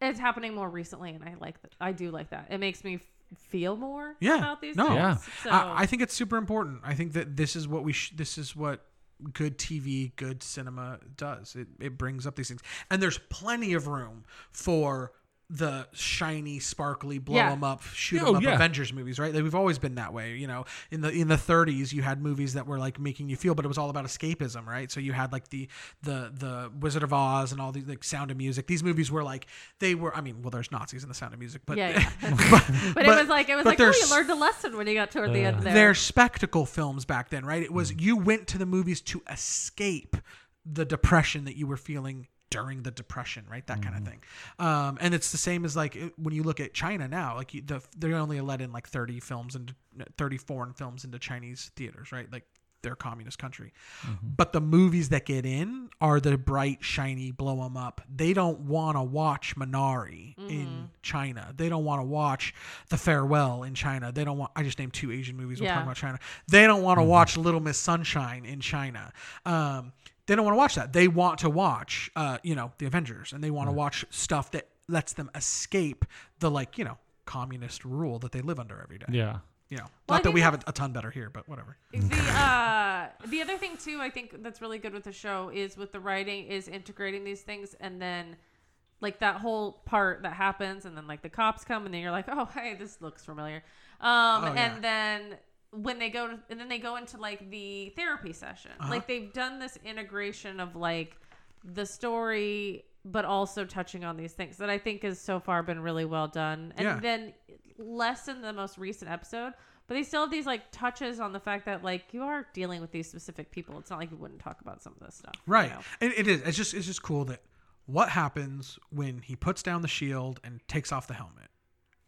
it's happening more recently and I like that. I do like that. It makes me f- feel more yeah, about these no, things. Yeah. So I, I think it's super important. I think that this is what we sh- this is what good TV, good cinema does. It it brings up these things, and there's plenty of room for the shiny, sparkly, blow Yeah. them up, shoot Oh, them up yeah. Avengers movies, right? Like, we've always been that way. You know, in the in the 30s, you had movies that were like making you feel, but it was all about escapism, right? So you had like the the the Wizard of Oz and all these like Sound of Music. These movies were like they were. I mean, well, there's Nazis in the Sound of Music, but yeah, *laughs* yeah. but, *laughs* but, it was like it was like oh you learned a lesson when you got toward the end uh. there. they're spectacle films back then, right? It was mm. you went to the movies to escape the depression that you were feeling during the depression, right? That kind of thing. Um, and it's the same as like when you look at China now, like you, the they're only let in like 30 films and 30 foreign films into Chinese theaters, right? Like their communist country. But the movies that get in are the bright, shiny, blow them up. They don't want to watch Minari in China. They don't want to watch The Farewell in China. They don't want. I just named two Asian movies. We're talking about China. They don't want to watch Little Miss Sunshine in China. Um, they don't want to watch that. They want to watch, uh, you know, the Avengers, and they want to watch stuff that lets them escape the like, you know, communist rule that they live under every day. yeah. You know, Well, I not that we have it a ton better here, but whatever. the uh the other thing too i think that's really good with the show is with the writing is integrating these things and then like that whole part that happens and then like the cops come and then you're like oh hey this looks familiar um Oh, yeah. and then when they go to, and then they go into like the therapy session Uh-huh. like they've done this integration of like the story but also touching on these things that i think has so far been really well done and Yeah. then less in the most recent episode but they still have these like touches on the fact that like you are dealing with these specific people it's not like you wouldn't talk about some of this stuff you Right. know? And it is. It's just it's just cool that what happens when he puts down the shield and takes off the helmet.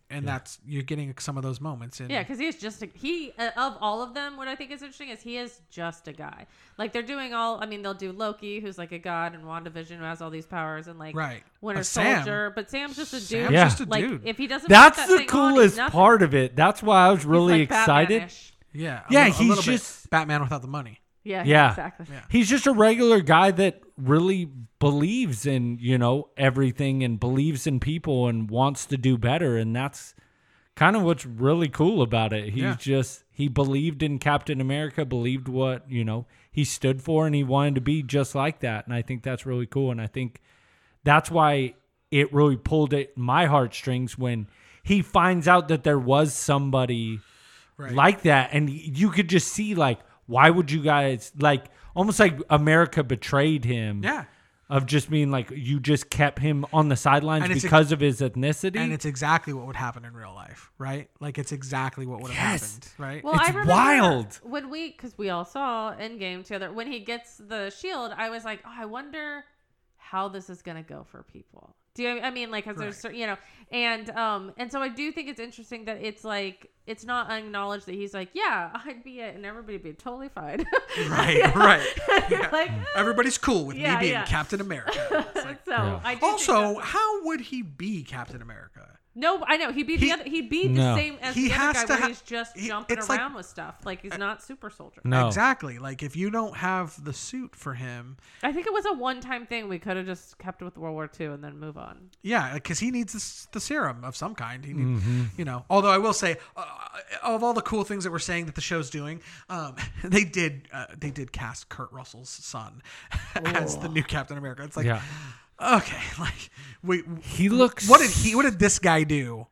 And that's you're getting some of those moments in Yeah, because he's just a, he uh, of all of them. What I think is interesting is he is just a guy. Like they're doing all. I mean, they'll do Loki, who's like a god, and WandaVision, who has all these powers, and like Right. Winter But Sam- Soldier. But Sam's just a dude. Sam's Yeah. just a like dude. if he doesn't. That's that the thing on, coolest nothing. part of it. That's why I was He's really like excited. Batman-ish. yeah. a Yeah, li- a he's little bit just- Batman without the money. Yeah, Yeah. exactly. Yeah. He's just a regular guy that really believes in, you know, everything and believes in people and wants to do better. And that's kind of what's really cool about it. He's Yeah. just, he believed in Captain America, believed what, you know, he stood for, and he wanted to be just like that. And I think that's really cool. And I think that's why it really pulled at my heartstrings when he finds out that there was somebody Right. like that and you could just see like why would you guys like almost like america betrayed him Yeah. of just being like you just kept him on the sidelines And it's ex- because of his ethnicity And it's exactly what would happen in real life, right? Like it's exactly what would have Yes. happened, right? Well, It's I remember wild. when we, because we all saw Endgame together. When he gets the shield, I was like, oh, I wonder how this is gonna go for people. Do you? I mean, like, because there's, cer- you know, and um, and so I do think it's interesting that it's like it's not acknowledged that he's like, yeah, I'd be it, and everybody'd be totally fine. Right, *laughs* right. *laughs* Yeah. like, Everybody's cool with Yeah, me being yeah. Captain America. *laughs* Like- so Yeah. I do also, that's- how would he be Captain America? No, I know he'd be He- the other, he'd be No. the same as He the other has guy to where ha- he's just he- jumping it's like- around with stuff. Like he's not super soldier. No. Exactly. Like if you don't have the suit for him, I think it was a one-time thing. We could have just kept it with World War II and then move on. yeah, because he needs this, the serum of some kind. He need, Mm-hmm. you know. Although I will say, uh, of all the cool things that we're saying that the show's doing, um, *laughs* they did uh, they did cast Kurt Russell's son *laughs* as the new Captain America. It's like, Yeah. Okay, *laughs* like we He looks. what did he what did this guy do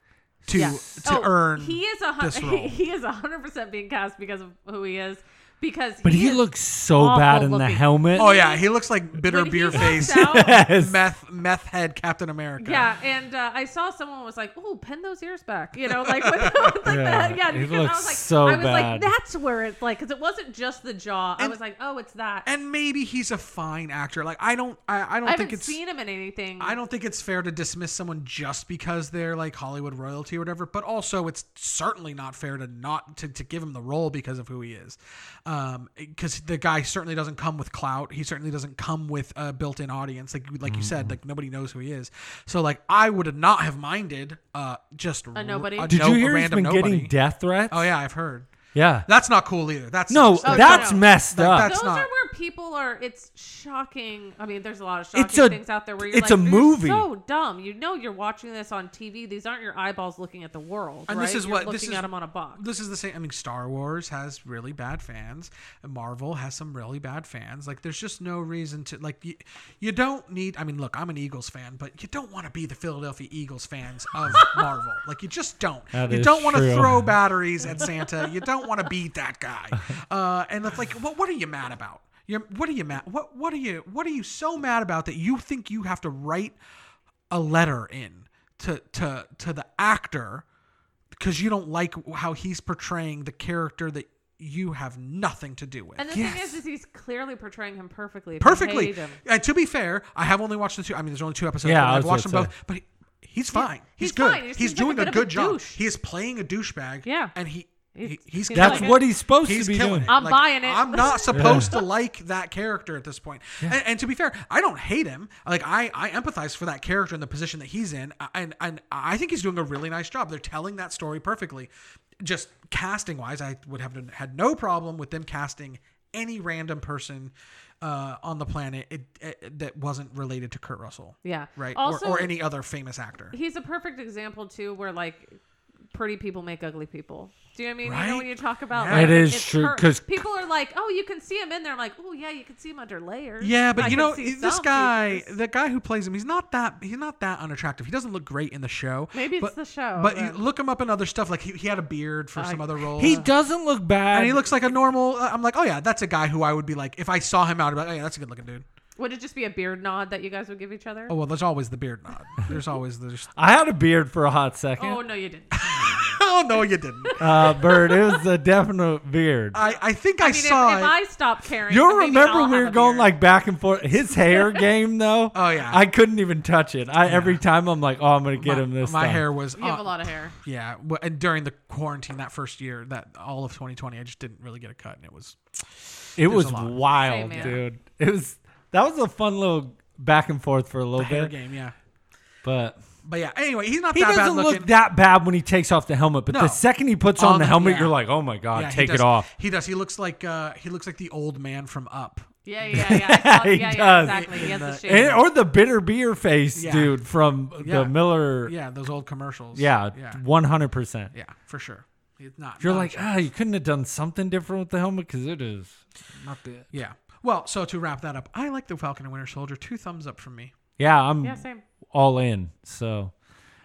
to Yeah. to Oh, earn he is a hun- this *laughs* role? he is a hundred percent being cast because of who he is. Because But he is looks so awful bad in the looking. helmet. Oh yeah, he looks like bitter When he beer walks face out- *laughs* Yes. meth meth head Captain America. Yeah, and uh, I saw someone was like, "Oh, pin those ears back," you know, like with, with like Yeah, that. Yeah, he because I looks was like, so I was like, bad. that's where it's like, because it wasn't just the jaw. I And- was like, oh, it's that. And maybe he's a fine actor. Like I don't I, I don't I think haven't it's seen him in anything. I don't think it's fair to dismiss someone just because they're like Hollywood royalty or whatever, but also it's certainly not fair to not to, to give him the role because of who he is. Um because the guy certainly doesn't come with clout. He certainly doesn't come with a built-in audience like like you said like nobody knows who he is. So like I would not have minded uh just A nobody? a Did no- you hear he's random been nobody. getting death threats? Oh yeah, I've heard. Yeah. That's not cool either. That's No, Oh, that's no. messed That- up. that's- Those not- are where people are. It's shocking. I mean, there's a lot of shocking It's a- things out there where you're it's like, a "You're movie." So dumb. You know, you're watching this on TV. These aren't your eyeballs looking at the world. And right? this is You're what- looking this is- at them on a box. this is the same. I mean, Star Wars has really bad fans, and Marvel has some really bad fans. Like, there's just no reason to like. You, you don't need. I mean, look, I'm an Eagles fan, but you don't want to be the Philadelphia Eagles fans of *laughs* Marvel. Like, you just don't. That you is don't want to true. throw batteries at Santa. You don't want to beat that guy. Uh, and it's like, what? What are you mad about? You're, what are you mad? What? What are you? What are you so mad about that you think you have to write a letter in to to to the actor? because you don't like how he's portraying the character that you have nothing to do with. And the thing is, is he's clearly portraying him perfectly. Perfectly. him. And to be fair, I have only watched the two. I mean, there's only two episodes. Yeah, I I've watched them gonna both. But he, he's fine. he's, he's good. fine. He he's seems like doing a a, bit of a good job. douche. He is playing a douchebag. Yeah. And he, he He's- he's he's That's like what it. he's supposed He's to be doing. it. I'm Like, buying it. I'm not *laughs* supposed to like that character at this point. And, and to be fair, I don't hate him. Like I, I empathize for that character and the position that he's in, and and I think he's doing a really nice job. They're telling that story perfectly. Just casting wise, I would have had no problem with them casting any random person uh, on the planet it, it, that wasn't related to Kurt Russell. Yeah. Right. Also, or, or any other famous actor. he's a perfect example too, where like pretty people make ugly people. Do you know what I mean? You know when you talk about Yeah. like, It is it's true, 'cause- people are like, oh, you can see him in there. I'm like, oh yeah, you can see him under layers. Yeah, but I you know this guy, features. the guy who plays him, he's not that he's not that unattractive. He doesn't look great in the show. Maybe it's but- the show, But you then. look him up in other stuff. Like he, he had a beard for I- some other roles. He doesn't look bad. and he looks like a normal. uh, I'm like, oh yeah, that's a guy who I would be like if I saw him out. I'd be like, oh yeah, that's a good looking dude. Would it just be a beard nod that you guys would give each other? Oh well, there's always the beard nod. There's always there's. I had a beard for a hot second. Oh, no, you didn't. *laughs* *laughs* oh no, you didn't. *laughs* Uh, Bird, it was a definite beard. I I think I, I mean, if, if saw it. I stop caring, You'll remember we were going beard. like back and forth. His hair *laughs* game though. Oh, yeah. I couldn't even touch it. I every time I'm like, oh, I'm gonna get my, him this. my time. hair was. You have uh, a lot of hair. Yeah, and during the quarantine that first year, that all of 2020, I just didn't really get a cut, and it was. It was wild, Same here. dude. It was that was a fun little back and forth for a little The hair bit. game, yeah. But But yeah, anyway, he's not he that bad doesn't looking. look that bad when he takes off the helmet. But No. the second he puts on, On the the- helmet, yeah. you're like, oh my god, Yeah, he take does. it off. He does. He looks like uh, he looks like the old man from Up. Yeah, *laughs* yeah, yeah. I saw, *laughs* He yeah, yeah, does. exactly. He has In the the- shape. And- or the bitter beer face Yeah. dude from Yeah. the Miller. Yeah, those old commercials. Yeah, yeah, one hundred percent. yeah, for sure. He's not. You're not like, attractive. ah, you couldn't have done something different with the helmet because it is not good. yeah. Well, so to wrap that up, I like the Falcon and Winter Soldier. Two thumbs up from me. Yeah, I'm yeah, same. All in. So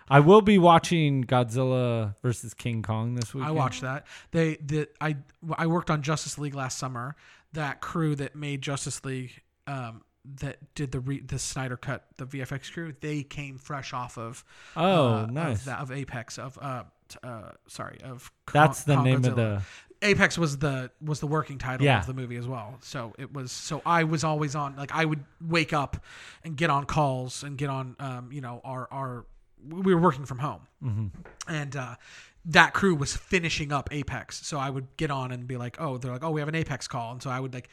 I will be watching Godzilla versus King Kong this week. I watched that. They the I I worked on Justice League last summer. That crew that made Justice League um, that did the re- the Snyder cut, the VFX crew, they came fresh off of Oh, uh, nice. of, that, of Apex of uh uh sorry of That's the Con- name of Godzilla. the. Apex was the was the working title Yeah. of the movie as well. So it was so I was always on like I would wake up and get on calls and get on um you know our our we were working from home Mm-hmm. and uh that crew was finishing up Apex. So I would get on and be like, "Oh, they're like, "Oh, we have an Apex call." And so I would like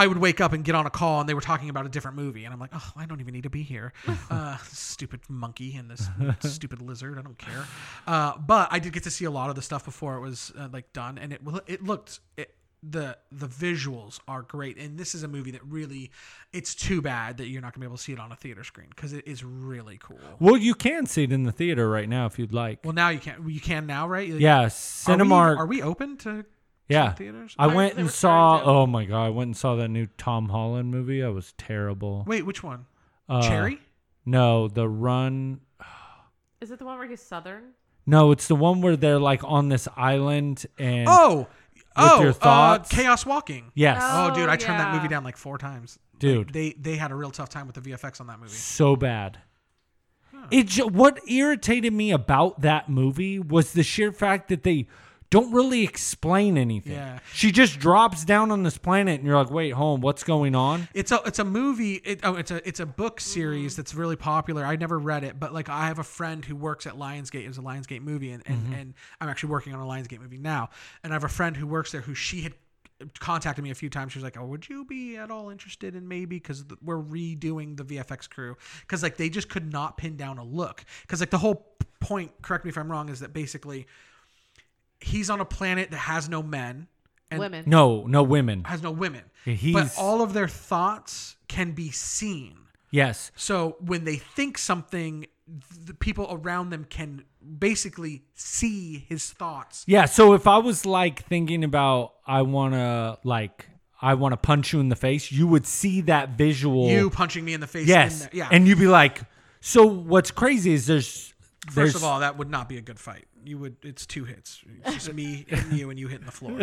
I would wake up and get on a call and they were talking about a different movie and I'm like, "Oh, I don't even need to be here." *laughs* Uh stupid monkey and this *laughs* stupid lizard, I don't care. Uh but I did get to see a lot of the stuff before it was uh, like done and it it looked it, the the visuals are great and this is a movie that really it's too bad that you're not going to be able to see it on a theater screen cuz it is really cool. Well, you can see it in the theater right now if you'd like. Well, now you can you can now, right? Yeah, Are we, Cinemark. are we open to yeah, theaters? I Why went and saw. Oh my god, I went and saw that new Tom Holland movie. That was terrible. Wait, which one? Uh, Cherry? No, the Run. Is it the one where he's southern? No, it's the one where they're like on this island and. Oh, oh, your uh, thoughts? Chaos Walking. Yes, Oh, dude, I turned that yeah. movie down like four times. Dude. Like, they they had a real tough time with the VFX on that movie. so bad. It ju- what irritated me about that movie was the sheer fact that they don't really explain anything. Yeah. She just drops down on this planet and you're like, "Wait, home, what's going on?" It's a it's a movie. It, oh, it's a it's a book series that's really popular. I never read it, but like I have a friend who works at Lionsgate. It was a Lionsgate movie, and and, mm-hmm. and I'm actually working on a Lionsgate movie now. And I have a friend who works there who she had contacted me a few times. She was like, "Oh, would you be at all interested in maybe because we're redoing the VFX crew because like they just could not pin down a look because like the whole point. Correct me if I'm wrong. Is that basically he's on a planet that has no men and Women. No, no women. has no women, Yeah, but all of their thoughts can be seen. Yes. So when they think something, the people around them can basically see his thoughts. Yeah, so if I was like thinking about I want to like I want to punch you in the face, you would see that visual. You punching me in the face. yes. In there. Yeah. And you'd be like, so what's crazy is there's First there's of all, that would not be a good fight. You would. It's two hits. It's just me *laughs* hitting you and you hitting the floor.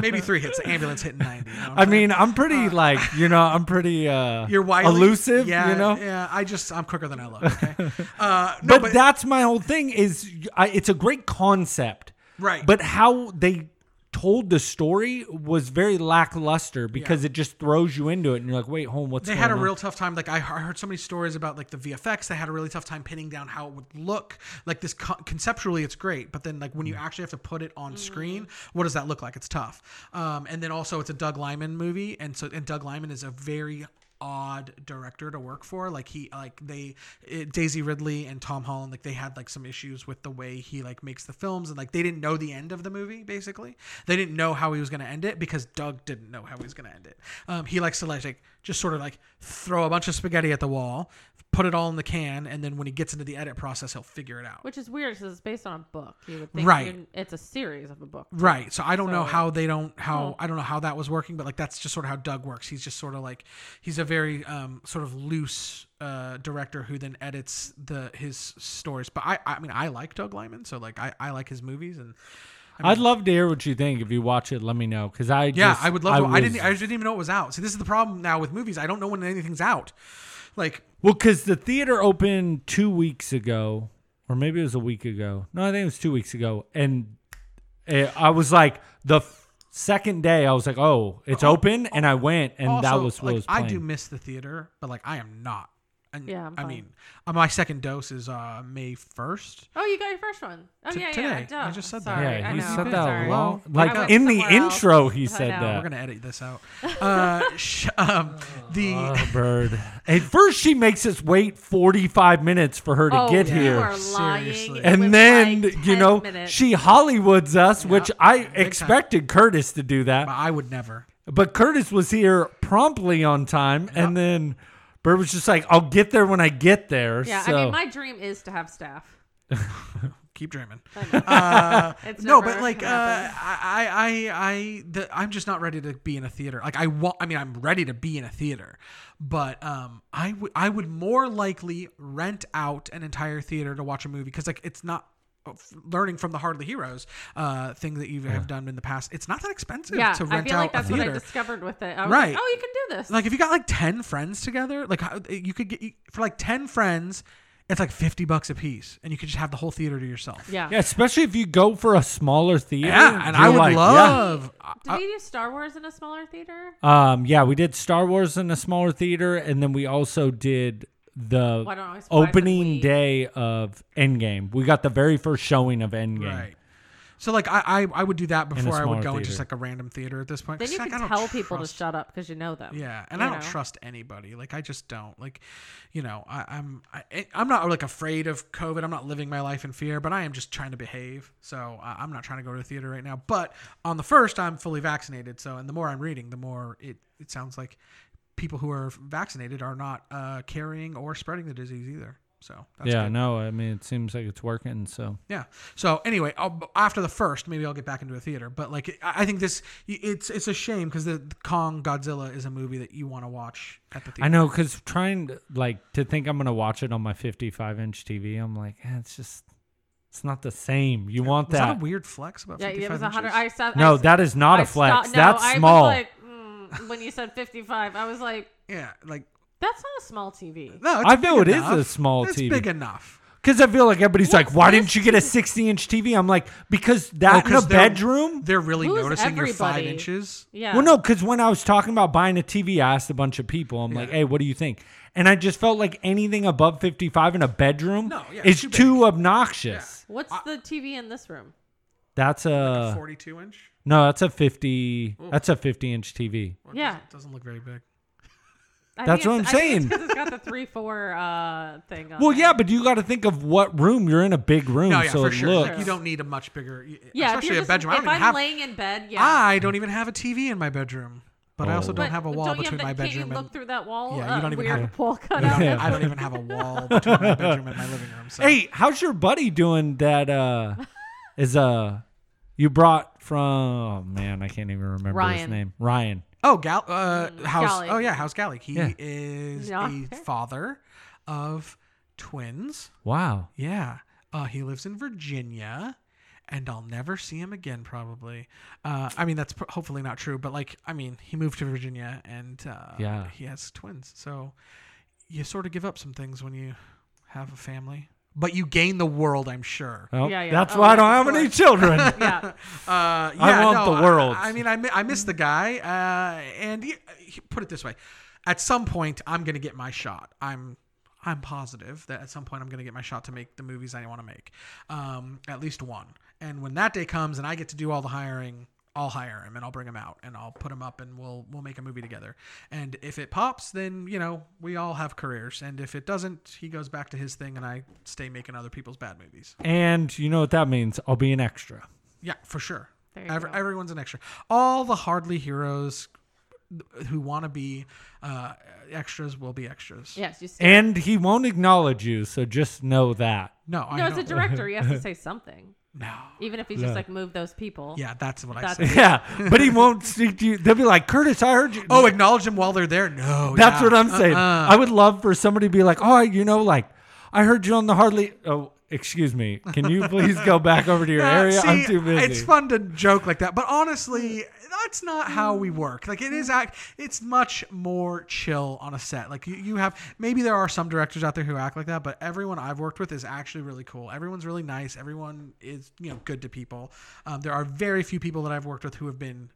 Maybe three hits. The ambulance hitting ninety. You know I mean, I'm pretty like, you know, I'm pretty uh you're wily, elusive, Yeah, you know? Yeah. I just I'm quicker than I look. Okay. *laughs* Uh, no, but, that's my whole thing is I, it's a great concept. Right. But how they told the story was very lackluster because it just throws you into it and you're like, wait, home, what's they going had a on? real tough time. Like I I heard so many stories about like the VFX. They had a really tough time pinning down how it would look. Like this co- conceptually, it's great, but then like when you Mm. actually have to put it on screen, what does that look like? It's tough. Um, and then also it's a Doug Liman movie, and so and Doug Liman is a very odd director to work for like he like they it, daisy ridley and tom holland like they had like some issues with the way he like makes the films and like they didn't know the end of the movie basically they didn't know how he was going to end it because doug didn't know how he was going to end it um, he likes to like, just sort of like throw a bunch of spaghetti at the wall put it all in the can and then when he gets into the edit process he'll figure it out Which is weird because it's based on a book. You would think Right. it's a series of a book. Right. So I don't know how they don't how Well- I don't know how that was working, but like that's just sort of how Doug works. He's just sort of like he's a very um sort of loose uh director who then edits the his stories. But I I mean I like Doug Liman, so like I I like his movies and I'd love to hear what you think. If you watch it, let me know because I yeah, just- I would love to. I didn't I didn't even know it was out. See, this is the problem now with movies. I don't know when anything's out. Like Well, because the theater opened two weeks ago, or maybe it was a week ago. No, I think it was two weeks ago. And eh, I was like, the second day, I was like, oh, it's oh, open. And I went, and that was what like was I playing. do miss the theater, but like I am not. And, Yeah, I'm I fine. mean, uh, my second dose is uh May first. Oh, you got your first one. Oh T- yeah, today. yeah. I just said that. Sorry, yeah, I he know. said that Sorry. long. Like in the somewhere else. intro, he I said know. that. We're gonna edit this out. *laughs* Uh, *laughs* sh- um, the Oh, *laughs* bird. At first, she makes us wait 45 minutes for her to Oh, get you here. Seriously. And then, like you know, minutes. she Hollywoods us, which I time. expected Curtis to do that. I would never. But Curtis was here promptly on time, and then Bird was just like, "I'll get there when I get there." Yeah, so I mean, my dream is to have staff. *laughs* Keep dreaming. *laughs* *laughs* It's no, but like, uh. I, I, I, the, I'm just not ready to be in a theater. Like, I want. I mean, I'm ready to be in a theater, but um, I would, I would more likely rent out an entire theater to watch a movie because like it's not learning from the Hardly Heroes uh, thing that you have done in the past, it's not that expensive Yeah, to rent I feel out like that's what I discovered with it. I was Right. like, oh, you can do this. like if you got like 10 friends together like you could get for like 10 friends it's like 50 bucks a piece and you could just have the whole theater to yourself yeah. Yeah, especially if you go for a smaller theater. yeah and i would like, yeah. love Did we do Star Wars in a smaller theater? Um, yeah, we did Star Wars in a smaller theater, and then we also did the Why don't I always fly with opening we? day of Endgame. We got the very first showing of Endgame. right so like I, I i would do that before i would smaller go in just like a random theater at this point Then 'cause, you like, can I don't tell people to shut up because you know them. yeah and you i don't trust anybody like i just don't like you know I, i'm I, i'm not like afraid of covid i'm not living my life in fear but i am just trying to behave so I, i'm not trying to go to the theater right now but on the first i'm fully vaccinated so and the more i'm reading the more it it sounds like people who are vaccinated are not uh, carrying or spreading the disease either so that's yeah, good. no, I mean it seems like it's working. So Yeah. So anyway, I'll, after the first, maybe I'll get back into a theater. But like, I I think this, it's it's a shame because the, the Kong Godzilla is a movie that you want to watch at the theater. I know because trying to, like to think I'm gonna watch it on my 55 inch TV, I'm like, eh, it's just it's not the same. You want Was that? that a weird flex about Yeah, 55 it was a hundred. I saw. no, I, that is not I a flex. stopped- no, That's I small. Was like, *laughs* when you said fifty-five, I was like, yeah, like that's not a small TV. no, it's I feel big it is enough. a small it's TV. big enough. Because I feel like everybody's like, why didn't you get a 60 inch TV? I'm like, because that Oh, in a 'cause they're- bedroom. They're really Who's noticing your five everybody? inches. Yeah. Well, no, because when I was talking about buying a TV, I asked a bunch of people. I'm like, hey, what do you think? And I just felt like anything above 55 in a bedroom No, yeah, is too too, big. obnoxious. What's the TV in this room? That's a 42 inch. No, that's a 50. That's a 50 inch TV. Or it Yeah. doesn't, doesn't look very big. I That's think what it's- I'm I think it's saying. 'cause it's got the three four uh, thing. On Well, there. yeah, but you got to think of what room you're in. A big room, No, yeah, so for it sure. looks. Like, you don't need a much bigger, yeah. if especially you're a just, bedroom. I If don't even I'm have. laying in bed, yeah. I don't even have a TV in my bedroom, but I also don't But have a wall don't you between have my that, bedroom Can't you look and. through that wall? Yeah, you uh, don't even weird have- wall *laughs* cut I out. don't, I don't even have a wall between my bedroom and my living room. So. Hey, how's your buddy doing? That uh, is uh, you brought from. Oh man, I can't even remember his Ryan. name. Ryan. Oh, Gal, uh, House. Gally. Oh yeah, House Galley. He Yeah. is Yeah. a *laughs* father of twins. Wow. Yeah, uh, he lives in Virginia, and I'll never see him again. Probably. Uh, I mean, that's pr- hopefully not true, but like, I mean, he moved to Virginia, and uh, Yeah. he has twins. So you sort of give up some things when you have a family, but you gain the world. I'm sure. Well, Yeah, yeah. That's Oh, why I don't of have any children. *laughs* yeah. Uh, yeah, I want no, the world. I, I mean, I, I miss the guy, uh, and he, he- put it this way: at some point, I'm gonna get my shot. I'm I'm positive that at some point I'm gonna get my shot to make the movies I want to make, um, at least one. And when that day comes, and I get to do all the hiring. I'll hire him and I'll bring him out and I'll put him up and we'll we'll make a movie together. And if it pops, then you know we all have careers. And if it doesn't, he goes back to his thing and I stay making other people's bad movies. and you know what that means? I'll be an extra. Yeah, for sure. Every, everyone's an extra. All the hardly heroes who want to be uh, extras will be extras. Yes. You see. And he won't acknowledge you, so just know that. No, I no, as know. a director, he has to *laughs* say something, no. even if he's just like move those people. Yeah, that's what I That's- say. Yeah, but he won't *laughs* speak to you. They'll be like, Curtis, I heard you. Oh, acknowledge them while they're there. No, That's yeah. what I'm saying. Uh-uh. I would love for somebody to be like, oh, you know, like, I heard you on the Hardly. Oh, excuse me. Can you please go back over to your *laughs* Yeah, area? I'm too busy. It's fun to joke like that, but honestly, that's not how we work. Like it is act. It's much more chill on a set. Like you, you have maybe there are some directors out there who act like that, but everyone I've worked with is actually really cool. Everyone's really nice. Everyone is you know good to people. Um, there are very few people that I've worked with who have been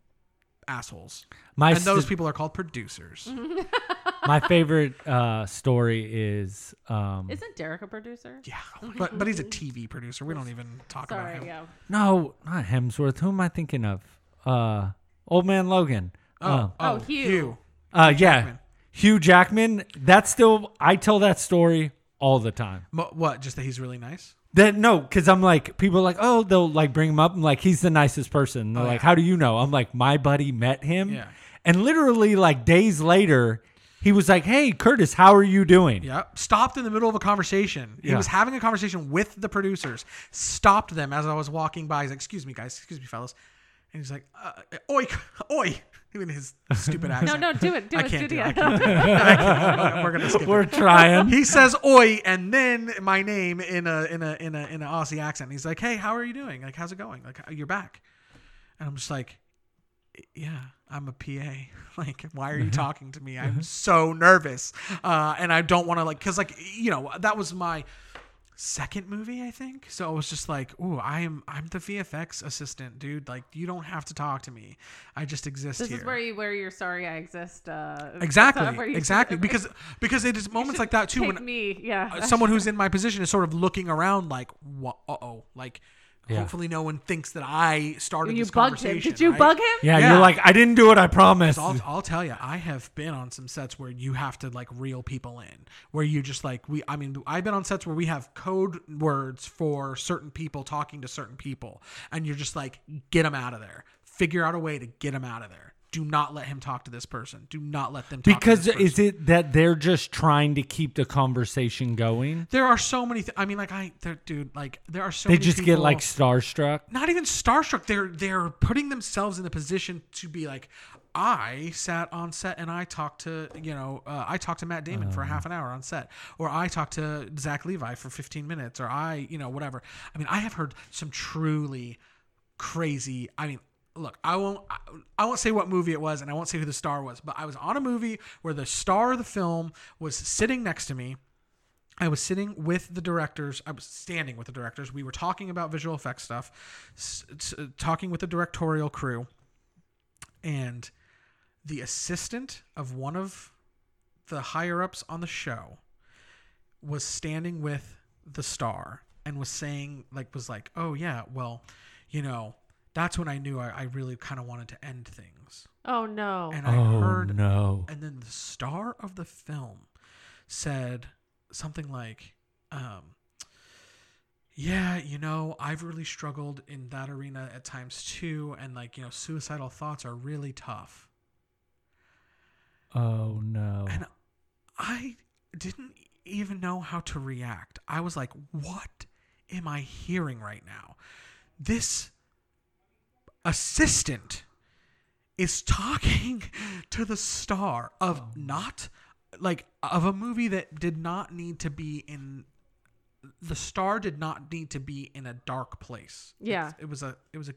assholes, My and those st- people are called producers. *laughs* My favorite uh, story is um, Isn't Derek a producer? yeah, *laughs* but but he's a TV producer. We don't even talk about him. Yeah. no, not Hemsworth. Who am I thinking of? Uh, Old Man Logan. Uh, Oh, Hugh. uh, yeah, Jackman. Hugh Jackman. That's still I tell that story all the time. Mo- What? Just that he's really nice. That no, because I'm like people are like oh they'll like bring him up. I'm like he's the nicest person. They're Oh, like yeah. how do you know? I'm like my buddy met him. Yeah. And literally like days later, he was like, "Hey Curtis, how are you doing?" Yep. Stopped in the middle of a conversation. He Yeah. was having a conversation with the producers. Stopped them as I was walking by. He's like, "Excuse me, guys. Excuse me, fellas." And he's like, uh, "Oi, *laughs* oi!" Even his stupid accent. no, do it, do I it, can't do do it. it. *laughs* I can't do it. I can't. We're gonna skip We're it. trying. He says "oi" and then my name in a in a in a in an Aussie accent. He's like, "Hey, how are you doing? Like, how's it going? Like, you're back." And I'm just like, "Yeah, I'm a PA. *laughs* Like, why are you talking to me? I'm so nervous, uh, and I don't want to like, cause like you know that was my." Second movie, I think. So I was just like, "Ooh, I am I'm the VFX assistant, dude. Like, you don't have to talk to me. I just exist This here." is where you where you're sorry I exist. Uh, exactly, exactly. *laughs* Because because it is moments like that too take when me, yeah. someone who's in my position is sort of looking around like, "What? Uh oh!" Like, Yeah. hopefully no one thinks that I started you this bugged him. conversation. Did you right? bug him? Yeah, Yeah. you're like, I didn't do it. I promise. I'll, I'll tell you, I have been on some sets where you have to like reel people in, where you just like we. I mean, I've been on sets where we have code words for certain people talking to certain people, and you're just like, get them out of there. Figure out a way to get them out of there. Do not let him talk to this person. Do not let them talk because to this is it that they're just trying to keep the conversation going? There are so many. Th- I mean, like I, dude, like there are so. They just get like starstruck. not even starstruck. They're they're putting themselves in the position to be like, I sat on set and I talked to you know uh, I talked to Matt Damon for half an hour on set, or I talked to Zach Levi for fifteen minutes, or I you know whatever. I mean, I have heard some truly crazy. I mean. Look, I won't. I, won't say what movie it was, and I won't say who the star was. But I was on a movie where the star of the film was sitting next to me, I was sitting with the directors. I was standing with the directors. We were talking about visual effects stuff, s- s- talking with the directorial crew, and the assistant of one of the higher ups on the show was standing with the star and was saying, like, was like, oh, yeah, well, you know, that's when I knew I, I really kind of wanted to end things. Oh no. And I oh heard no! and then the star of the film said something like um yeah you know i've really struggled in that arena at times too and like you know suicidal thoughts are really tough Oh no! and i didn't even know how to react i was like what am i hearing right now this assistant is talking to the star of oh. not like of a movie that did not need to be in the star did not need to be in a dark place. Yeah. It's- it was a it was a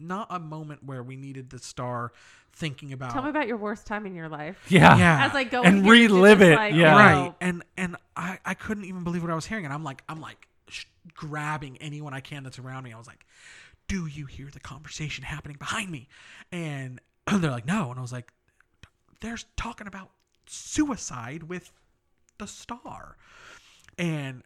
not a moment where we needed the star thinking about Tell me about your worst time in your life. yeah, yeah. As I go And in here to do relive it, like, yeah. Oh, right. oh, and and i i couldn't even believe what i was hearing. And i'm like i'm like sh- grabbing anyone i can that's around me. I was like do you hear the conversation happening behind me and *clears throat* they're like no and i was like they're talking about suicide with the star and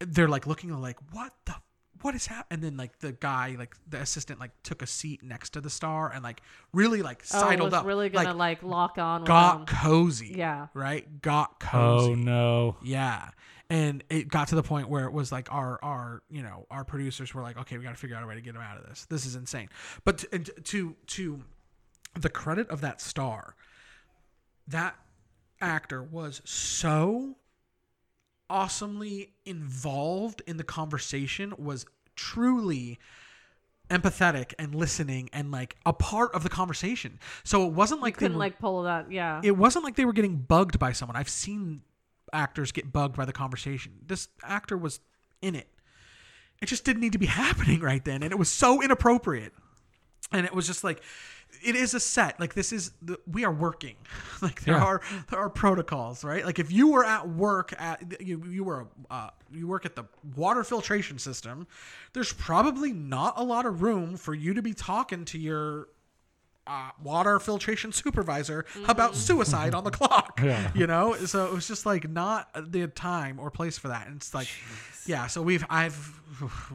they're like looking like what the what is happening and then like the guy like the assistant like took a seat next to the star and like really like Oh, sidled was up really gonna like like, lock on with got them. cozy Yeah. right got cozy Oh no! yeah. And it got to the point where it was like our our you know our producers were like, okay, we got to figure out a way to get him out of this. This is insane. But to and to, to the credit of that star, that actor was so awesomely involved in the conversation. Was truly empathetic and listening and like a part of the conversation. So it wasn't like they Couldn't were- like pull that. Yeah. it wasn't like they were getting bugged by someone. I've seen actors get bugged by the conversation. This actor was in it. It just didn't need to be *laughs* happening right then, and it was so inappropriate. And it was just like, it is a set. Like this is the, we are working. *laughs* Like there Yeah. are there are protocols, right? Like if you were at work at you you were uh, you work at the water filtration system, there's probably not a lot of room for you to be talking to your uh, water filtration supervisor about suicide on the *laughs* clock. Yeah. You know, so it was just like not the time or place for that. And it's like, yeah. So we've I've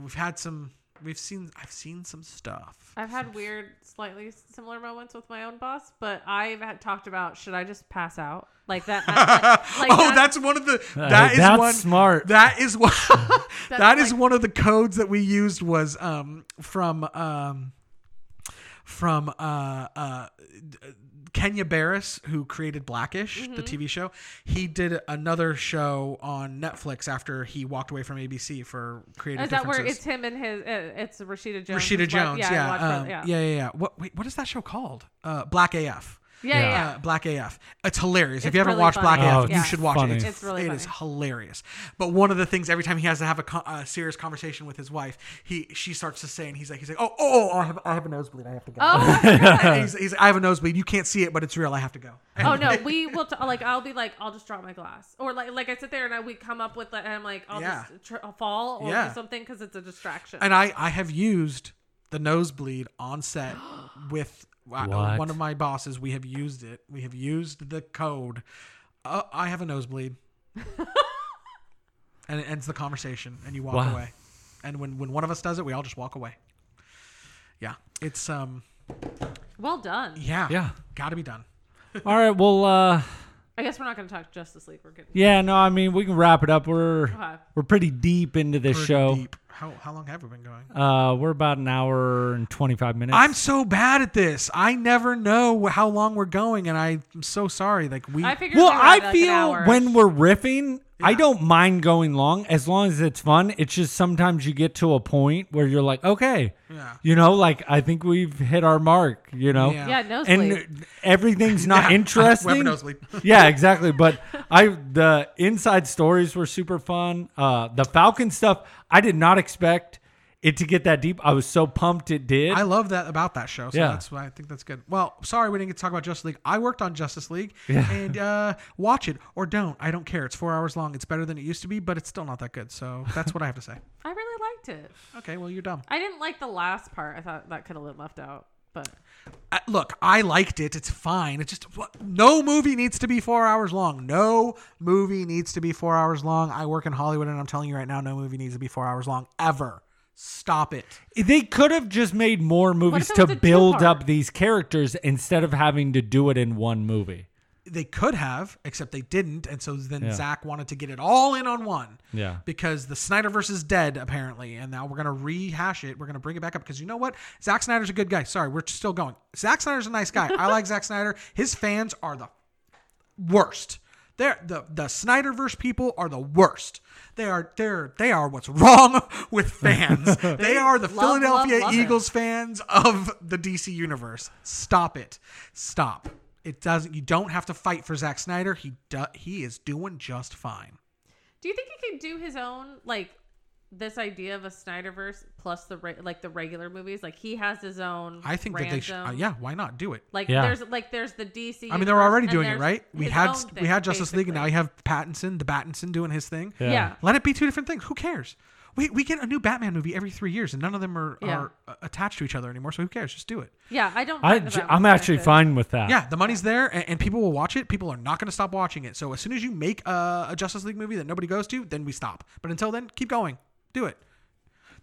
we've had some we've seen I've seen some stuff. I've had weird, slightly similar moments with my own boss, but I've had talked about should I just pass out like that? Like, *laughs* like oh, that- that's one of the that is that's one smart. That is one *laughs* that is like- one of the codes that we used was um from um from uh uh Kenya Barris, who created Blackish, the Mm-hmm. TV show, he did another show on Netflix after he walked away from ABC for creative Is that where it's him and his? Uh, it's Rashida Jones. Rashida Jones, Yeah, yeah, um, yeah, yeah, yeah, yeah. What wait, what is that show called? Uh, Black AF. Yeah, yeah, yeah. Uh, Black AF. It's hilarious. if you haven't really watched Black. Oh, AF, you should watch funny. it. It's, It's really it is funny. hilarious. But one of the things every time he has to have a, co- a serious conversation with his wife, he she starts to say, and he's like, he's like, oh, oh, oh I have I have a nosebleed. I have to go. Oh, *laughs* I he's, he's, I have a nosebleed. You can't see it, but it's real. I have to go. oh *laughs* no, we will. T- like I'll be like, I'll just drop my glass, or like like I sit there and I we come up with and I'm like, I'll Yeah. just tr- I'll fall or Yeah. do something because it's a distraction. And I I have used the nosebleed on set *gasps* with What? one of my bosses. We have used it. We have used the code. Uh, I have a nosebleed. *laughs* and it ends the conversation, and you walk Wow. away. And when when one of us does it, we all just walk away. Yeah, it's um well done. yeah Yeah. got to be done. All right. Well, uh, I guess we're not going to talk Justice League. We're getting yeah. No, I mean we can wrap it up. We're Okay. we're pretty deep into this Pretty show. deep. How how long have we been going? Uh, we're about an hour and twenty five minutes. I'm so bad at this. I never know how long we're going, and I'm so sorry. Like we, I figured. well, we were I like, an feel hour. when we're riffing, I don't mind going long as long as it's fun. It's just sometimes you get to a point where you're like, okay, Yeah. you know, like I think we've hit our mark, you know, Yeah. yeah, no and everything's not Yeah. We have a interesting. *laughs* yeah, exactly. But I the inside stories were super fun. Uh, the Falcon stuff, I did not expect it to get that deep. I was so pumped it did. I love that about that show. So Yeah. that's why I think that's good. Well, sorry we didn't get to talk about Justice League. I worked on Justice League, *laughs* Yeah. and uh, watch it or don't. I don't care. It's four hours long. It's better than it used to be, but it's still not that good. So that's what I have to say. *laughs* I really liked it. Okay, well you're dumb. I didn't like the last part. I thought that could have been left out. But Uh, look, I liked it. It's fine. It's just what- no movie needs to be four hours long. No movie needs to be four hours long. I work in Hollywood, and I'm telling you right now, no movie needs to be four hours long ever. Stop it. They could have just made more movies to build up these characters instead of having to do it in one movie. They could have, except they didn't, and so then Yeah. Zach wanted to get it all in on one. Yeah. Because the Snyderverse is dead apparently, and now we're gonna rehash it. We're gonna bring it back up because you know what? Zack Snyder's a good guy. Sorry, we're still going. Zack Snyder's a nice guy. I like Zack Snyder. His fans are the worst. They're the the Snyderverse people are the worst. They are they're they are what's wrong *laughs* with fans. *laughs* they are the love, Philadelphia love, love it. Eagles fans of the DC universe. Stop it. Stop. It doesn't. You don't have to fight for Zack Snyder. He do, he is doing just fine. do you think he could do his own like this idea of a Snyderverse plus the re- like the regular movies? Like he has his own. I think that they should. Uh, yeah, why not do it? Like Yeah. there's like there's the DC. I mean, they're already doing it, right? We had own we had Justice League, and now basically. you have Pattinson, the Pattinson doing his thing. Yeah. Let it be two different things. Who cares? We, we get a new Batman movie every three years, and none of them are, Yeah. are uh, attached to each other anymore. So who cares? Just do it. Yeah, I don't. I, mind the Batman I'm actually fine with that. Yeah, the money's there, and, and people will watch it. People are not going to stop watching it. So as soon as you make a, a Justice League movie that nobody goes to, then we stop. But until then, keep going. Do it.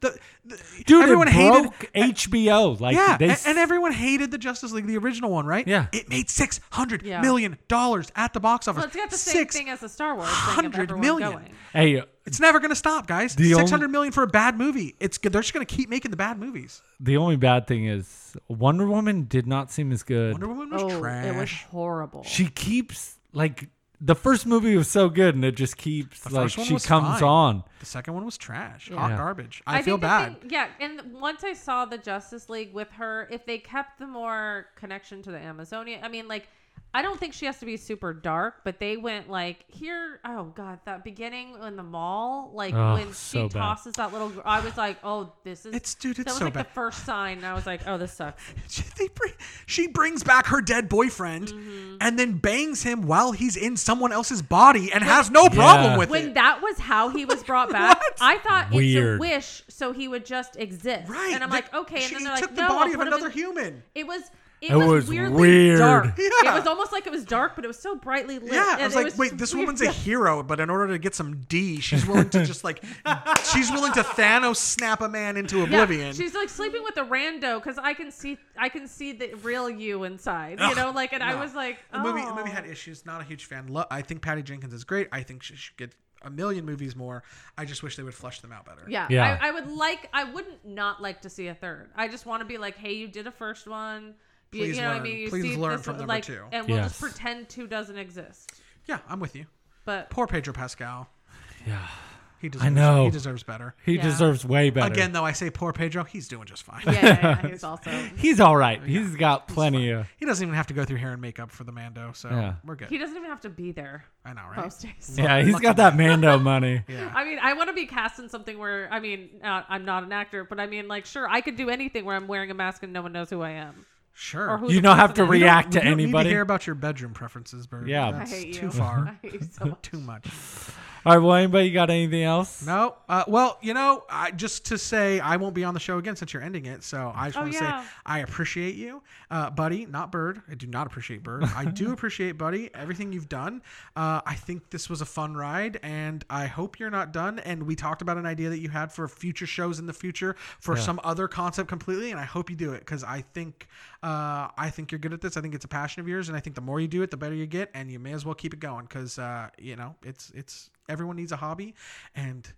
The, the Dude, everyone it hated HBO. Like, yeah, they, and, and everyone hated the Justice League, the original one, right? Yeah. it made six hundred Yeah. million dollars at the box office. Well, it's got the same Six thing as the Star Wars thing of hundred everyone million. going. hey, uh, It's never going to stop, guys. The Six only- hundred million for a bad movie. It's. They're just going to keep making the bad movies. the only bad thing is Wonder Woman did not seem as good. Wonder Woman was Oh, trash. it was horrible. she keeps like the first movie was so good, and it just keeps The like she comes fine. on. The second one was trash. Yeah. Hot Yeah. garbage. I, feel think the bad. thing- yeah, and once I saw the Justice League with her, if they kept the more connection to the Amazonia, I mean, like, I don't think she has to be super dark, but they went like here. Oh god, that beginning in the mall, like Ugh, when so she bad. tosses that little. gr- I was like, oh, this is. It's- dude, it's that was so like bad. the first sign. And I was like, oh, this sucks. *laughs* She, they bring, she brings back her dead boyfriend Mm-hmm. and then bangs him while he's in someone else's body and has no problem Yeah. with When it. When that was how he was brought *laughs* back, I thought Weird. it's a wish, so he would just exist. right. And I'm the- like, okay. And she then they're took like, the no, body I'll of another in- human. It was. It, It was, was weirdly weird. dark. Yeah. It was almost like it was dark, but it was so brightly lit. Yeah, I was it like, was wait, this weird. woman's a *laughs* hero, but in order to get some D, she's willing to just like, she's willing to Thanos snap a man into Yeah, oblivion. she's like sleeping with a rando because I can see, I can see the real you inside. You Ugh, know, like, and I was like, the movie, the oh. movie had issues. Not a huge fan. Lo- I think Patty Jenkins is great. I think she should get a million movies more. I just wish they would flush them out better. Yeah, Yeah. I, I would like. I wouldn't not like to see a third. I just want to be like, hey, you did a first one. You- Please you know what I learn. mean? You Please see learn this, from number like, two. and we'll just pretend two doesn't exist. Yeah, I'm with you. But Poor Pedro Pascal. Yeah. He deserves, I know. He deserves better. He Yeah. deserves way better. Again, though, I say poor Pedro. He's doing just fine. yeah, yeah, yeah, he's *laughs* also he's all right. He's got plenty of. He doesn't even have to go through hair and makeup for the Mando, so Yeah. we're good. he doesn't even have to be there I know, right? most days. Yeah, he's got that Mando money. *laughs* Yeah. I mean, I want to be cast in something where I mean, uh, I'm not an actor, but I mean, like, sure, I could do anything where I'm wearing a mask and no one knows who I am Sure. You don't have to person is. react We to don't need anybody. to hear about your bedroom preferences, Bird. Yeah. I I That's hate you. too far. *laughs* I hate you so much. *laughs* too much. All right. Well, anybody got anything else? No. Uh, well, you know, I, just to say, I won't be on the show again since you're ending it. So I just Oh, want to yeah. say I appreciate you, uh, Buddy, not Bird. I do not appreciate Bird. I do *laughs* appreciate Buddy. Everything you've done. Uh, I think this was a fun ride, and I hope you're not done. And we talked about an idea that you had for future shows in the future for some other concept completely, and I hope you do it because I think uh, I think you're good at this. I think it's a passion of yours, and I think the more you do it, the better you get, and you may as well keep it going because uh, you know it's it's everyone needs a hobby, and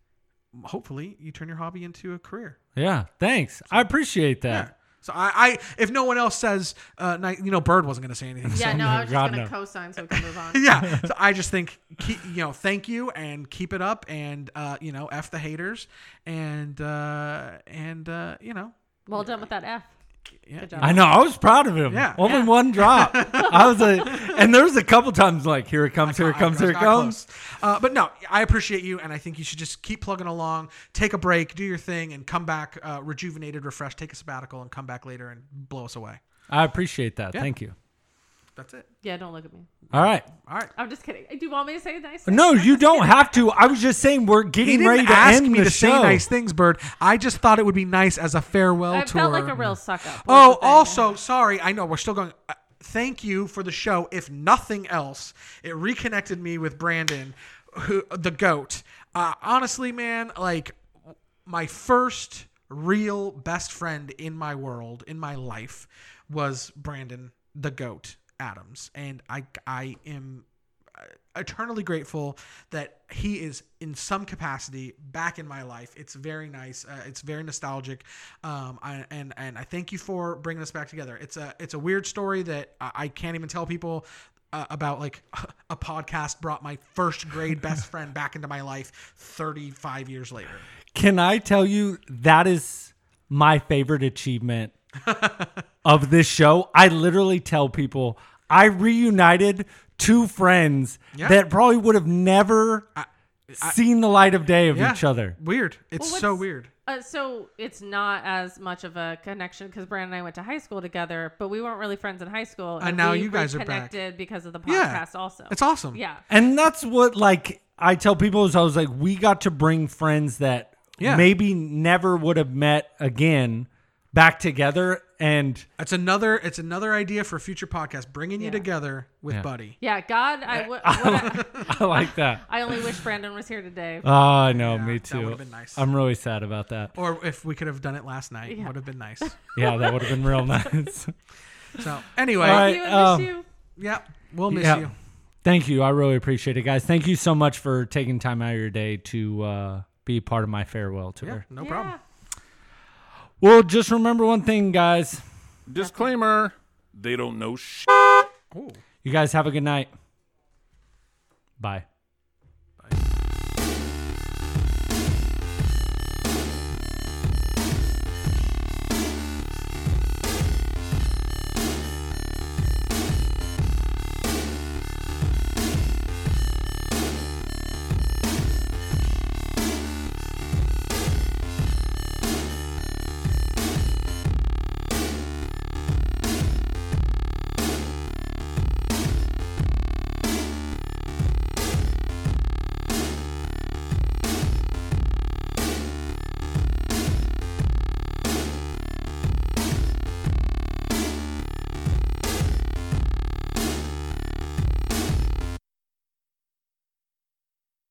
hopefully you turn your hobby into a career. Yeah. Thanks. I appreciate Yeah. that. So I, I if no one else says, uh, you know, Bird wasn't going to say anything. Yeah, so- no, I was just gonna no. co-sign so we can move on. *laughs* yeah. So I just think, keep, you know, thank you and keep it up and, uh, you know, F the haters and, uh, and, uh, you know, Well done with that F. yeah. I know. I was proud of him. Yeah. Only Yeah. one drop. *laughs* I was like, and there was a couple times like, here it comes, here it comes, here it comes. Uh, but no, I appreciate you, and I think you should just keep plugging along, take a break, do your thing, and come back uh, rejuvenated, refreshed, take a sabbatical, and come back later and blow us away. I appreciate that. Yeah. Thank you. That's it. Yeah, don't look at me. All right. All right. I'm just kidding. Do you want me to say nice? No, you don't have to. I was just saying we're He getting didn't ready to ask end me the to show. say nice things, Bird. I just thought it would be nice as a farewell I tour. felt like a real suck up. was Oh, the thing. also, sorry. I know we're still going. Uh, thank you for the show. If nothing else, it reconnected me with Brandon, who the goat. Uh, honestly, man, like my first real best friend in my world, in my life, was Brandon, the goat Adams, and I, I am eternally grateful that he is in some capacity back in my life. It's very nice. Uh, it's very nostalgic. Um, I, and and I thank you for bringing us back together. It's a it's a weird story that I, I can't even tell people. Uh, about like *laughs* a podcast brought my first grade best *laughs* friend back into my life 35 years later. Can I tell you that is my favorite achievement of this show? I literally tell people I reunited two friends Yeah. that probably would have never seen the light of day of Yeah. each other. Weird. It's Well, so weird. Uh, so it's not as much of a connection because Brandon and I went to high school together, but we weren't really friends in high school. And now we you guys are connected because of the Yeah. podcast. Also, It's awesome. Yeah, And that's what like I tell people is I was like, we got to bring friends that Yeah. maybe never would have met again back together and It's another it's another idea for a future podcast bringing you Yeah. together with Yeah. Buddy. yeah. God, I, *laughs* w- what I, I like that. I only wish Brandon was here today. Oh, I know, Yeah, me that too. would've been nice. I'm really sad about that. Or if we could have done it last night, Yeah. would have been nice. *laughs* Yeah, that would have been real nice. *laughs* So anyway, All right. you, I um, miss you. yeah, we'll miss Yeah. you. Thank you. I really appreciate it, guys. Thank you so much for taking time out of your day to uh, be part of my farewell tour. Yeah, no yeah. Problem. Well, just remember one thing, guys. Disclaimer: They don't know shit. Ooh. You guys have a good night. Bye.